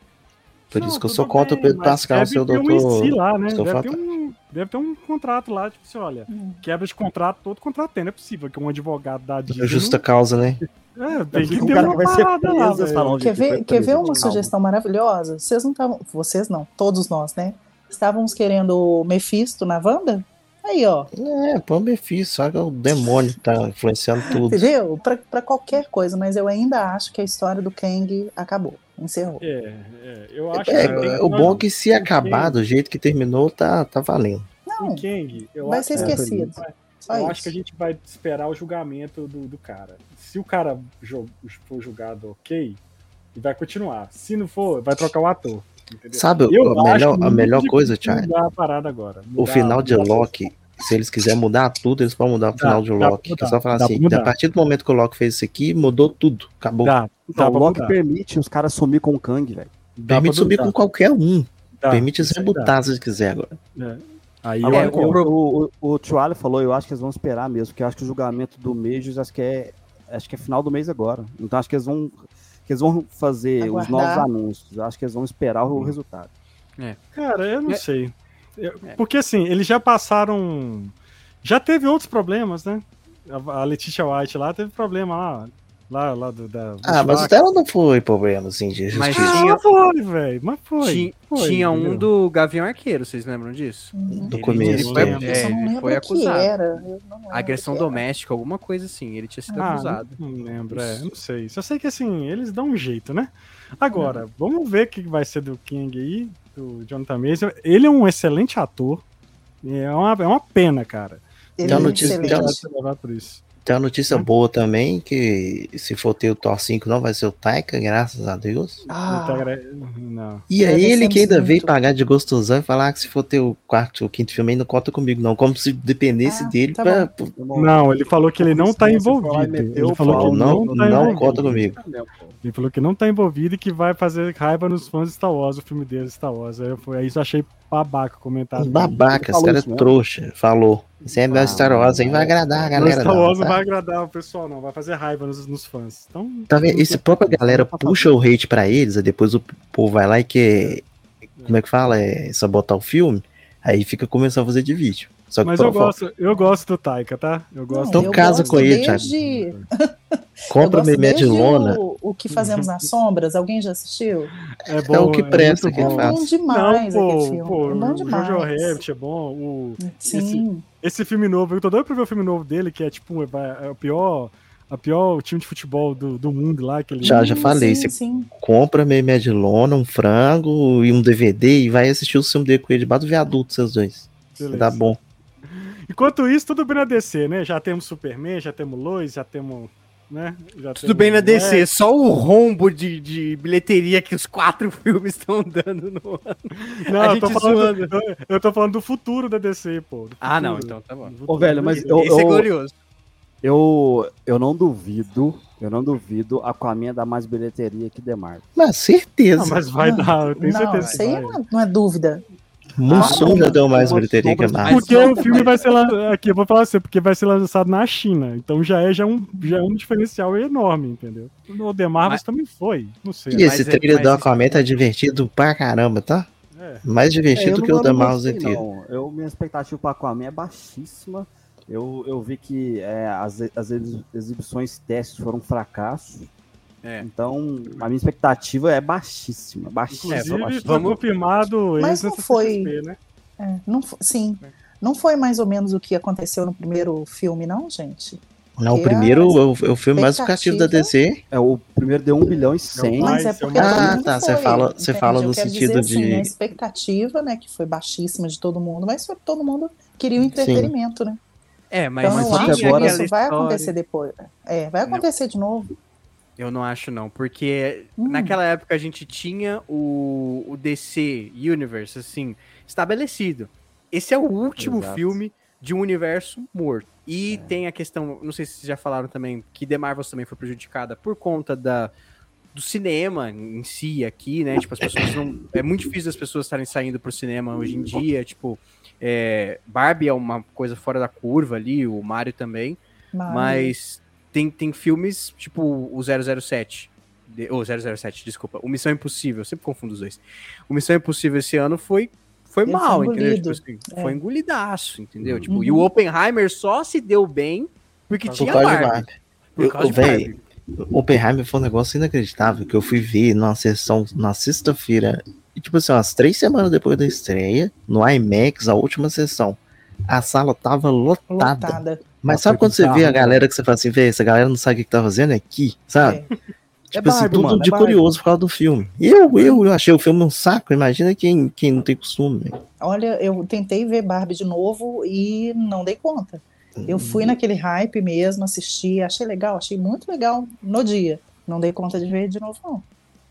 Por Não, isso que eu sou contra o Pedro Pascal, seu um doutor. IC lá, né? seu Deve ter, um, deve ter um contrato lá, tipo assim, olha, Hum. quebra de contrato, todo contrato tem, não é possível que um advogado da Disney... Justa causa, né? É, tem que o ter cara uma que vai ser parada lá, Quer ver, quer ver uma calma. sugestão maravilhosa? Vocês não estavam. Vocês não, todos nós, né? Estávamos querendo o Mephisto na Wanda? Aí, ó. É, põe o Mephisto, só que o demônio tá influenciando tudo. Entendeu? Pra, pra qualquer coisa, mas eu ainda acho que a história do Kang acabou. Encerrou. É, é, eu acho É, que o bom é que se o acabar Kang- do jeito que terminou, tá, tá valendo. Não, o Kang, eu vai acho, ser é, esquecido. Só eu isso. acho que a gente vai esperar o julgamento do, do cara. Se o cara for julgado ok, ele vai continuar. Se não for, vai trocar o ator. Entendeu? Sabe Eu a melhor, a melhor coisa, Thiago? mudar a parada agora. O Mudar- final de mudar- Loki, se eles quiserem mudar tudo, eles podem mudar o final de dá pra Loki. Que é mudar, só falar assim, mudar. a partir do momento que o Loki fez isso aqui, mudou tudo. Acabou. Dá, dá Então, o Loki mudar. permite os caras sumir com o Kang, velho. Permite mudar. com qualquer um. Dá, Permite dá. rebutar se eles quiserem agora. É. Aí eu Agora, É, concordo. o, o, falou, eu acho que eles vão esperar mesmo, porque eu acho que o julgamento do Majors acho que é acho que é final do mês agora. Então acho que eles vão que eles vão fazer os Aguardar. novos anúncios. Eu acho que eles vão esperar o resultado. Cara, eu não É. sei. Eu- É. Porque assim, eles já passaram. Já teve outros problemas, né? A a Letitia White lá teve problema lá. Lá, lá do, da. Ah, mas o dela não foi problema, assim, de Mas justiça. Ah, tinha- mas foi, velho. Mas foi. Ti- foi, tinha um do Gavião Arqueiro, vocês lembram disso? Uhum. Do Ele- começo. ele foi- é, não ele foi acusado. era. não Agressão doméstica, alguma coisa assim. Ele tinha sido Ah, acusado. Não, não lembro, é, não sei. Só sei que assim, eles dão um jeito, né? Agora, vamos ver o que vai ser do King aí, do Jonathan Major. Ele é um excelente ator. É uma, é uma pena, cara. Ele é notícia- excelente. levado por isso. Tem uma notícia boa também, que se for ter o Thor 5 não vai ser o Taika, graças a Deus. Ah, Não tá Não. E É, aí ele descemos que ainda muito. veio pagar de gostosão e falar que se for ter o quarto ou quinto filme aí não conta comigo não, como se dependesse Ah, dele tá pra... Não, ele falou que ele não tá envolvido. Ele falou que Não, não, tá conta comigo. Ele falou que não tá envolvido e que vai fazer raiva nos fãs de Star Wars, o filme dele, Star Wars. Aí, eu, foi, aí isso eu achei babaca o comentário. Babaca, esse cara é isso mesmo? trouxa. Falou. Esse é meu Ah, Star Wars aí vai agradar a galera. Star não, Wars não tá? vai agradar o pessoal, não. Vai fazer raiva nos, nos fãs. Então, Tá vendo? Esse própria galera puxa o hate pra eles, aí depois o povo vai lá e quer. Como é que fala? É sabotar o filme. Aí fica começando a fazer de vídeo. Só que mas eu gosto, eu gosto do Taika, tá? Eu gosto. Então eu casa gosto com ele, desde, compra meme de desde lona. O, o que fazemos nas sombras. Alguém já assistiu? É, É o que presta muito que bom. É faz. bom Não, demais pô, aquele filme. pô, é bom o demais. Jojo Rabbit é bom. O, Sim. esse filme novo, eu tô doido pra ver o filme novo dele, que é tipo, é, é o pior, a pior time de futebol do, do mundo lá. Que ele... Já, já falei, Sim, você sim. compra meme de lona, um frango e um DVD e vai assistir o filme dele com ele debaixo do viaduto, vocês dois. Beleza. Tá bom. Enquanto isso, tudo bem na DC, né? Já temos Superman, já temos Lois, já temos. Né? Já Tudo bem na DC, só o rombo de, de bilheteria que os quatro filmes estão dando no ano. Não, A eu tô, falando, zoando. eu, eu tô falando do futuro da DC, pô. do Ah, não, então tá bom. Do Ô, velho, mas eu- Esse é glorioso. Eu, eu não duvido, eu não duvido Aquaman dar mais bilheteria que Marvel. Mas certeza. Não, mas vai Não, dar, eu tenho não, certeza isso aí é, não é dúvida. Mussum Ah, já deu mais bilheteria Marvel. Porque o filme vai ser lançado. Aqui, eu vou falar assim, porque vai ser lançado na China. Então já é, já é, um, já é um diferencial enorme, entendeu? O The Marvels Mas- também foi. Não sei. E esse é- trailer do Aquaman tá divertido pra caramba, tá? É. Mais É, divertido eu que o não- da eu não Marvel gostei, inteiro. Eu, minha expectativa para Aquaman é baixíssima. Eu, eu vi que é, as, as ex- exibições testes foram um fracasso. É. Então, a minha expectativa é baixíssima. baixíssima Inclusive, baixíssima. foi vamos- confirmado Mas não foi- né? É, não, fo- sim. Não foi mais ou menos o que aconteceu no primeiro filme, não, gente? Não, o primeiro é o, é o filme mais lucrativo da DC. É, o primeiro deu 1 bilhão e 100. Mas Mas é é porque Ah, tá, você foi, fala- você fala no sentido dizer assim, de- a expectativa, né, que foi baixíssima de todo mundo, mas foi todo mundo queria o entretenimento, né? É, mas Então acho agora- que isso vai acontecer depois. É, vai acontecer de novo. Eu não acho, não, porque Hum. naquela época a gente tinha o, o DC Universe, assim, estabelecido. Esse é o último Exato. filme de um universo morto. E tem a questão, não sei se vocês já falaram também, que The Marvels também foi prejudicada por conta da, do cinema em si aqui, né? Tipo, as pessoas não. É muito difícil as pessoas estarem saindo pro cinema hoje em dia. Tipo, é, Barbie é uma coisa fora da curva ali, o Mario também. Mas, Mas tem, tem filmes, tipo o 007. De, ou 007, desculpa. O Missão Impossível, eu sempre confundo os dois. O Missão Impossível esse ano foi, foi Ele mal, foi entendeu? Tipo assim, É. Foi engolidaço, entendeu? Uhum. Tipo, e o Oppenheimer só se deu bem porque Por tinha causa de Barbie. Por Eu- causa de véi, Barbie. Oppenheimer foi um negócio inacreditável que eu fui ver numa sessão na sexta-feira. E, tipo assim, umas três semanas depois da estreia, no IMAX, a última sessão. A sala tava lotada. lotada. Mas Nossa, sabe quando você vê a galera que você fala assim, velho, essa galera não sabe o que tá fazendo aqui, sabe? É. Tipo É assim, tudo mano, é de Barbie. curioso por causa do filme. Eu, eu, eu achei o filme um saco. Imagina quem, quem não tem costume. velho. Olha, eu tentei ver Barbie de novo e não dei conta. Eu fui Hum. naquele hype mesmo, assisti, achei legal, achei muito legal no dia. Não dei conta de ver de novo, não.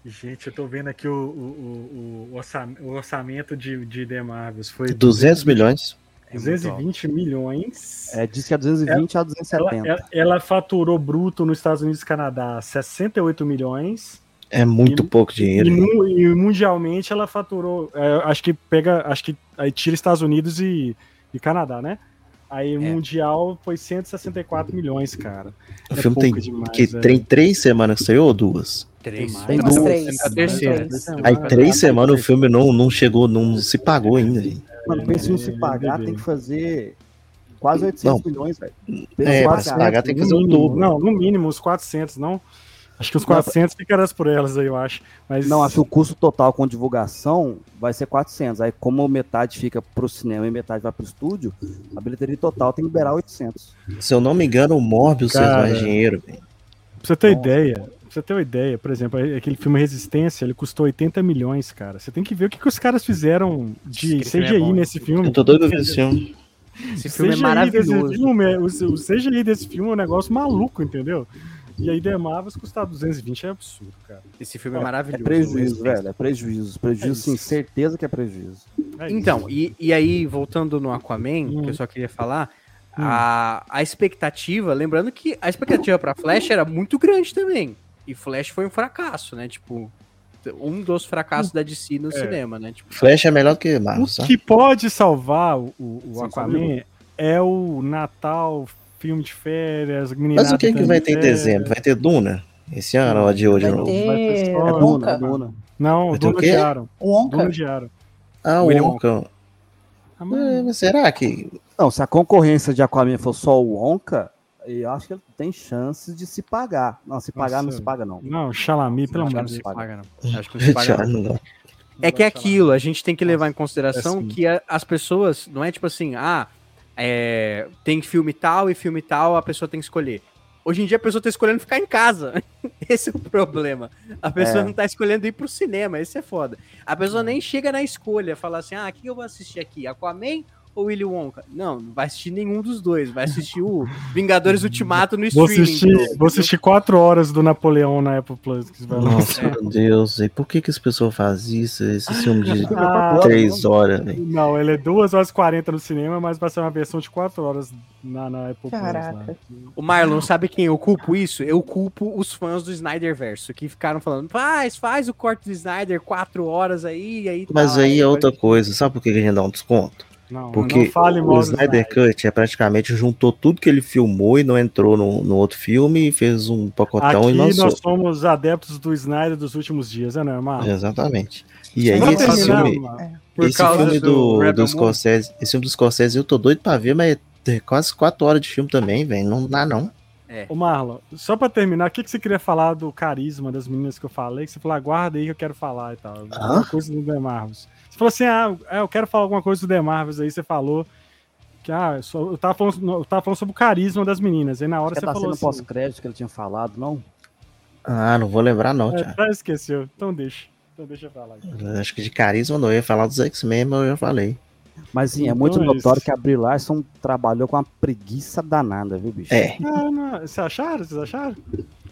Gente, eu tô vendo aqui o, o, o, o orçamento de, de The Marvels. Foi 200 milhões. É muito alto. 220 milhões. É, diz que é 220 a Ela, 270. ela- ela faturou bruto nos Estados Unidos e Canadá 68 milhões. É muito E- pouco E, dinheiro. mu- e mundialmente ela faturou. é, acho que pega. Acho que aí tira Estados Unidos e, e Canadá, né? Aí o mundial foi 164 milhões, cara. O é filme pouco tem demais, que velho. tem três semanas que saiu ou duas? Três. Tem duas. três. A terceira. Tem três. Aí três semanas o filme não, não chegou, não se pagou ainda. gente. Mano, pensa em se É, pagar, tem que fazer quase 800 Não. milhões, velho. É, pra se pagar tem que fazer o mínimo, dobro. Não, no mínimo uns 400, não? Acho que uns 400 ficarás por elas aí, eu acho. Mas Não, acho que o custo total com divulgação vai ser 400. Aí, como metade fica pro cinema e metade vai pro estúdio, a bilheteria total tem que liberar 800. Se eu não me engano, o Morbius fez Cara. mais dinheiro. velho. Pra você ter Nossa. ideia, você ter uma ideia, por exemplo, aquele filme Resistência, ele custou 80 milhões, cara. Você tem que ver o que, que os caras fizeram de Esse filme é CGI nesse filme. Eu tô doido ver esse filme. Esse filme é CGI maravilhoso. Desse filme, é- o, o CGI desse filme é um negócio maluco, entendeu? E aí The Marvels custar 220 é absurdo, cara. Esse filme é É maravilhoso. prejuízo, velho. É prejuízo. Prejuízo, É sim, certeza que é prejuízo. É Então, e, e aí, voltando no Aquaman, Hum. que eu só queria falar, Hum. a, a expectativa, lembrando que a expectativa pra Flash era muito grande também. E Flash foi um fracasso, né? Tipo, um dos fracassos da DC no É. cinema, né? Tipo, Flash é melhor do que Marvel, O que pode salvar o, o- Aquaman é o Natal, filme de férias, Mas o que, que vai ter em dezembro? Vai ter Duna? Esse ano ou de hoje Vai ter É Duna, é. Duna. Não, Vai Duna Onca. Duna. Ah, o William Wonka. Ah, mas- É, será que. Não, se a concorrência de Aquaman for só o Wonka, eu acho que ele tem chances de se pagar. Não, se pagar não Nossa. se paga, não. Não, Xalami, pelo amor não se paga, não. Acho que não se paga, não. Não. É que é aquilo, a gente tem que levar em consideração É assim. que a- as pessoas, não é tipo assim, ah, é, tem filme tal e filme tal, a pessoa tem que escolher. Hoje em dia a pessoa tá escolhendo ficar em casa. Esse é o problema. A pessoa É. não tá escolhendo ir pro cinema, esse é foda. A pessoa nem chega na escolha, fala assim, ah, o que eu vou assistir aqui? Aquaman ou Willy Wonka? Não, não vai assistir nenhum dos dois, vai assistir o Vingadores Ultimato no Vou streaming. assistir, pô. vou assistir quatro horas do Napoleão na Apple Plus. Que vai Nossa, É. meu Deus. E por que, que as pessoas fazem isso? Esse filme de Ah, três horas, velho. Não, ele é 2 horas e 40 no cinema, mas vai ser uma versão de 4 horas na, na Apple Plus. Caraca. lá. O Marlon, sabe quem eu culpo isso? Eu culpo os fãs do Snyderverso, que ficaram falando, faz, faz o corte do Snyder, quatro horas aí, aí Mas tal, aí é outra coisa. Sabe por que a gente dá um desconto? Não, Porque não o Snyder Cut é praticamente juntou tudo que ele filmou e não entrou no, no outro filme e fez um pacotão Aqui e lançou. nós somos adeptos do Snyder dos últimos dias, é não, Marlon? Exatamente. E aí esse terminar, filme, Por esse filme do do, do. Scorsese, esse filme do Scorsese eu tô doido pra ver, mas é quase quatro horas de filme também, velho. Não dá não. Ô Marlon, só pra terminar, o que, que você queria falar do carisma das meninas que eu falei? Que você falou, aguarda aí que eu quero falar e tal. Alguma coisa do The Marvels. Você falou assim, ah, é, eu quero falar alguma coisa do The Marvels aí, você falou que, ah, eu, só- eu, tava falando, eu tava falando sobre o carisma das meninas. Aí na hora Acho que você tá falou sendo assim, pós-crédito que ele tinha falado, não? Ah, não vou lembrar não, é, Thiago. já esqueceu, então deixa. Então deixa eu falar. Acho que de carisma não eu ia falar dos X-Men, mas eu já falei. Mas sim, é Então muito é notório isso. que a Brie Larson trabalhou com uma preguiça danada, viu, bicho? É. Ah, não, vocês acharam? Vocês acharam?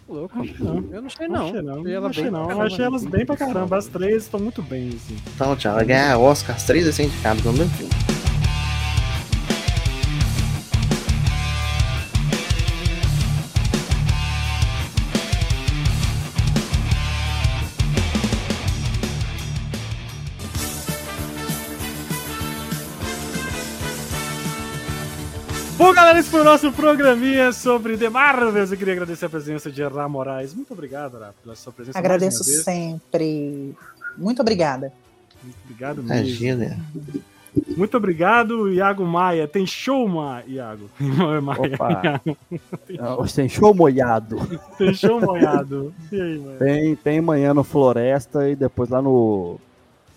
Louco. Acho que não. Eu não achei, Não achei não, Achei não ela achei não. pra Eu achei elas bem pra caramba. As três estão muito bem, assim. Então, Thiago, vai ganhar Oscar, as três assim indicadas no mesmo filme. Foi o nosso programinha sobre The Marvels. Eu queria agradecer a presença de Ra Moraes. Muito obrigado, Ra, pela sua presença. Agradeço sempre. Muito obrigada. Muito obrigado mesmo. Imagina. Muito obrigado, Iago Maia. Tem show, Ma... Iago. Maia. Opa. Hoje tem show molhado. Tem show molhado. E aí, Maia? Tem, tem manhã no Floresta e depois lá no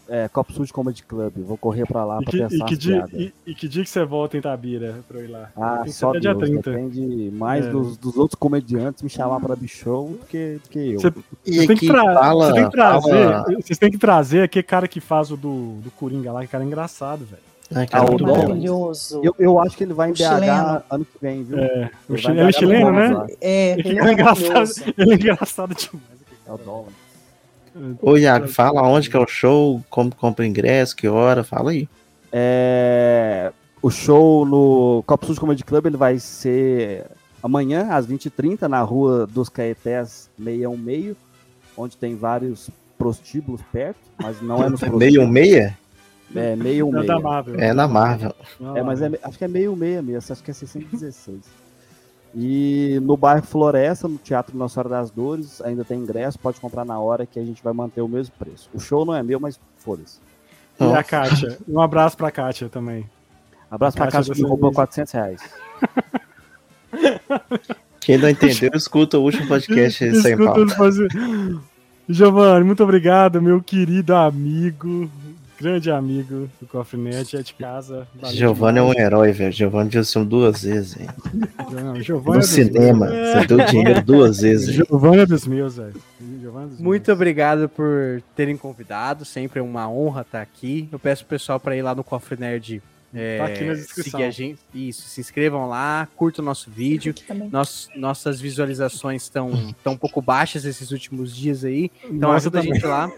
é, Copo Sul de Comedy Club. Vou correr pra lá E pra que, e, pensar que as dia, e, e que dia que você volta em Tabira pra eu ir lá? Ah, que só Deus, dia 30. depende mais É. dos, dos outros comediantes me chamar para bichou do que, do que eu. Você- E Você tem, que tra- fala, você tem que trazer, fala... vocês têm que trazer aquele cara que faz o do, do Coringa lá, que cara é engraçado, velho. Ai, cara, Ah, bom. Maravilhoso. Eu, eu acho que ele vai em O BH chileno. ano que vem, viu? É, o Ele ele é chileno, no né? É, Ele ele é engraçado, maravilhoso. ele é engraçado demais. É o dólar. Ô, Iago, fala onde que é o show, como compra ingresso, que hora, fala aí. É, o show no Copo Sul de Comedy Club ele vai ser amanhã, às 20h30, na rua dos Caetés 616, onde tem vários prostíbulos perto, mas não é nos Meio prostíbulos. meia? É, É da 616. Marvel. É na Marvel. É, mas é, acho que é meio meia mesmo, acho que é 616. E no bairro Floresta, no Teatro Nossa Senhora das Dores, ainda tem ingresso, pode comprar na hora que a gente vai manter o mesmo preço. O show não é meu, mas foda-se. E a Kátia. Um abraço pra Kátia também. Abraço pra Caixa casa que me roubou vez. 400 reais. Quem não entendeu, escuta o último podcast sem pauta. Giovanni, muito obrigado, meu querido amigo, grande amigo do Cofre Net, é de casa. Giovanni é um herói, velho. Giovanni viu esse filme duas vezes. Não, é No dos cinema. meus. Você deu dinheiro duas vezes. Giovanni é dos meus, velho. Giovanni é dos Muito meus. obrigado por terem convidado, sempre é uma honra estar aqui. Eu peço pro pessoal para ir lá no Cofre Nerd é, Tá aqui na descrição. seguir a gente. Isso, se inscrevam lá, curtam o nosso vídeo. Nos- nossas visualizações estão tão um pouco baixas esses últimos dias aí. Então Nossa, ajuda a também. gente lá.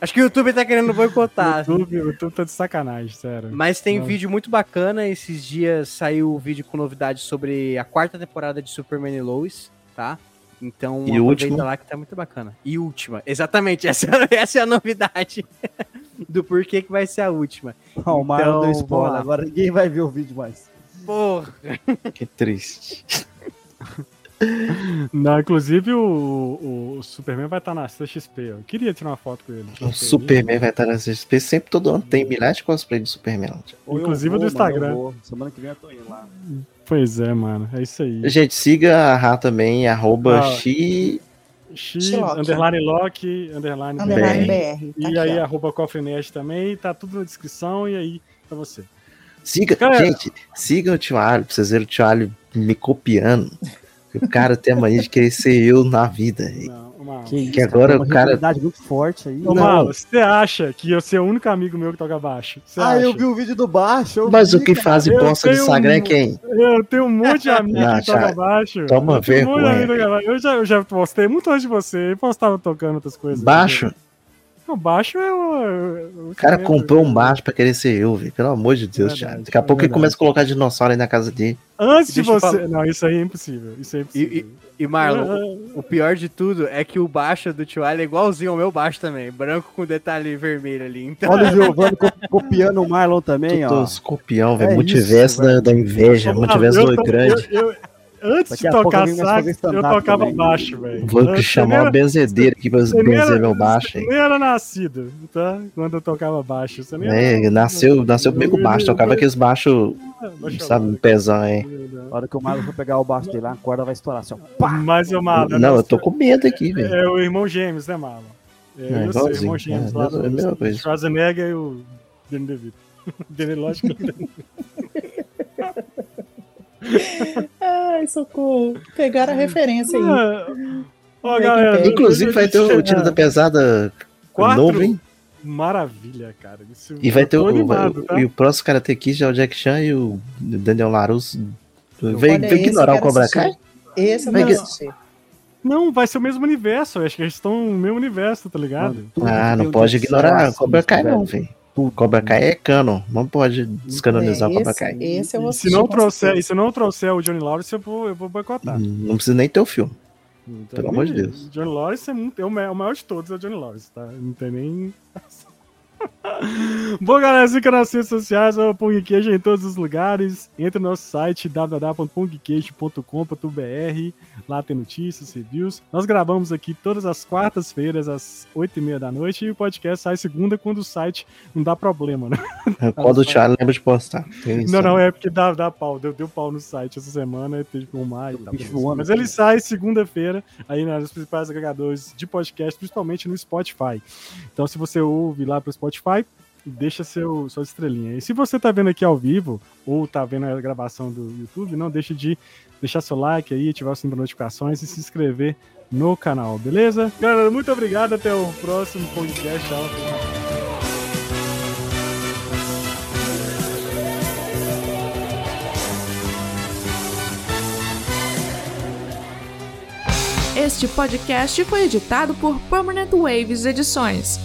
Acho que o YouTube tá querendo boicotar. O YouTube, o YouTube tá de sacanagem, sério. Mas tem Nossa. vídeo muito bacana. Esses dias saiu o vídeo com novidades sobre a quarta temporada de Superman e Lois, tá? Então, E aproveita última? lá que tá muito bacana. E última, exatamente, essa, essa é a novidade do porquê que vai ser a última. Ó, o Marlon Então, deu spoiler, agora ninguém vai ver o vídeo mais. Porra! Que triste. Não, inclusive o, o- o Superman vai estar na CXP. Eu queria tirar uma foto com ele. O Superman vai estar na CXP. Sempre todo ano tem milhares de cosplay de Superman. Ou Inclusive do mano, Instagram. vou. Semana que vem eu tô indo lá. Pois é, mano. É isso aí. Gente, siga a Rá também, arroba Ah. Xi. X, underline lock, underline, Underline BR. BR. Tá E aí, ó. arroba Cofrenet também, tá tudo na descrição, e aí, pra você. Siga, Galera. gente, siga o Tio Alho, pra vocês verem o Tio Alho me copiando. O cara tem a mania de querer ser eu na vida. Não, uma... Que, isso, Que agora uma o cara- muito forte aí. Ô, Não. Malo, você acha que eu ser o único amigo meu que toca baixo? Você Ah, acha? eu vi o vídeo do baixo. Mas vi, o que cara. faz e eu posta no tenho Instagram é um- quem? Eu tenho um monte de amigos Não, que toca baixo. toma Eu um de vergonha. baixo. Eu já, eu já postei muito antes de você. Eu postava tocando outras coisas. Baixo? O baixo é o. O cara comprou um baixo pra querer ser eu, velho. Pelo amor de Deus, Verdade, Thiago. Daqui a pouco ele verdade. começa a colocar dinossauro aí na casa dele. Antes de você. Não, isso aí é impossível. Isso é E, impossível. e, e Marlon, o, o pior de tudo é que o baixo do Tio Alho é igualzinho ao meu baixo também. Branco com detalhe vermelho ali. Então, Olha o Giovanni co- copiando o Marlon também, ó. Tudo escorpião, velho. É multiverso isso, da, da inveja, multiverso do grande. eu- eu- antes Daqui de tocar sax, eu tocava também. baixo, velho. Vou chamar você uma benzedeira aqui pra era- benzer meu baixo Você nem era nascido, tá? Quando eu tocava baixo. Você nem É, era- nasceu, nasceu comigo baixo, tocava aqueles baixos, Baixo sabe, pesão, hein? A hora que o Marlon for pegar o baixo dele, a corda vai estourar assim, ó. Pá! Mas eu, Marlon, Não, eu tô com medo aqui, velho. É o irmão gêmeos, né, Marlon? É, É, eu sei, igualzinho. irmão gêmeos É, lá é a do mesma coisa. Schwarzenegger e o Danny DeVito. Danny, lógico que Ai, socorro. Pegaram a referência aí. Ah, Ó, galera. Inclusive vai ter o Tiro da Pesada Quatro? novo, hein? Maravilha, cara. Isso- E vai ter o, animado, tá? e o próximo Karate Kid é o Jack Chan e o Daniel Larusso. Vem, vem ignorar o Cobra. Kai? Esse Vai que- assistir. Não, vai ser o mesmo universo. eu Acho que eles estão no mesmo universo, tá ligado? Ah, não um pode ignorar assim, Cobra Kai não, velho. Velho. Cobra Kai é canon, não pode descanonizar É, o Cobra Kai. esse eu vou E se não trouxer, e se não trouxer o Johnny Lawrence, eu vou, eu vou boicotar. Não precisa nem ter o filme. Pelo nem- amor de Deus. Johnny Lawrence é, muito, o é o maior de todos, é o Johnny Lawrence, tá? Não tem nem. Bom, galera, siga nas redes sociais, o Pong Queijo em todos os lugares. Entre no nosso site www.pongqueijo.com.br. Lá tem notícias, reviews. Nós gravamos aqui todas as quartas-feiras, às 8h30 da noite. E o podcast sai segunda quando o site não dá problema, né? Quando o Thiago lembra de postar. Isso, Não, não, né? é porque dá, dá pau. Deu, deu pau no site essa semana, teve que arrumar e tal. voando, Mas ele cara. sai segunda-feira aí nos principais agregadores de podcast, principalmente no Spotify. Então, se você ouve lá pro Spotify, deixa seu, sua estrelinha. E se você tá vendo aqui ao vivo, ou tá vendo a gravação do YouTube, não deixe de deixar seu like aí, ativar o sininho de notificações e se inscrever no canal, beleza? Galera, muito obrigado, até o próximo podcast. Tchau. Este podcast foi editado por Permanent Waves Edições.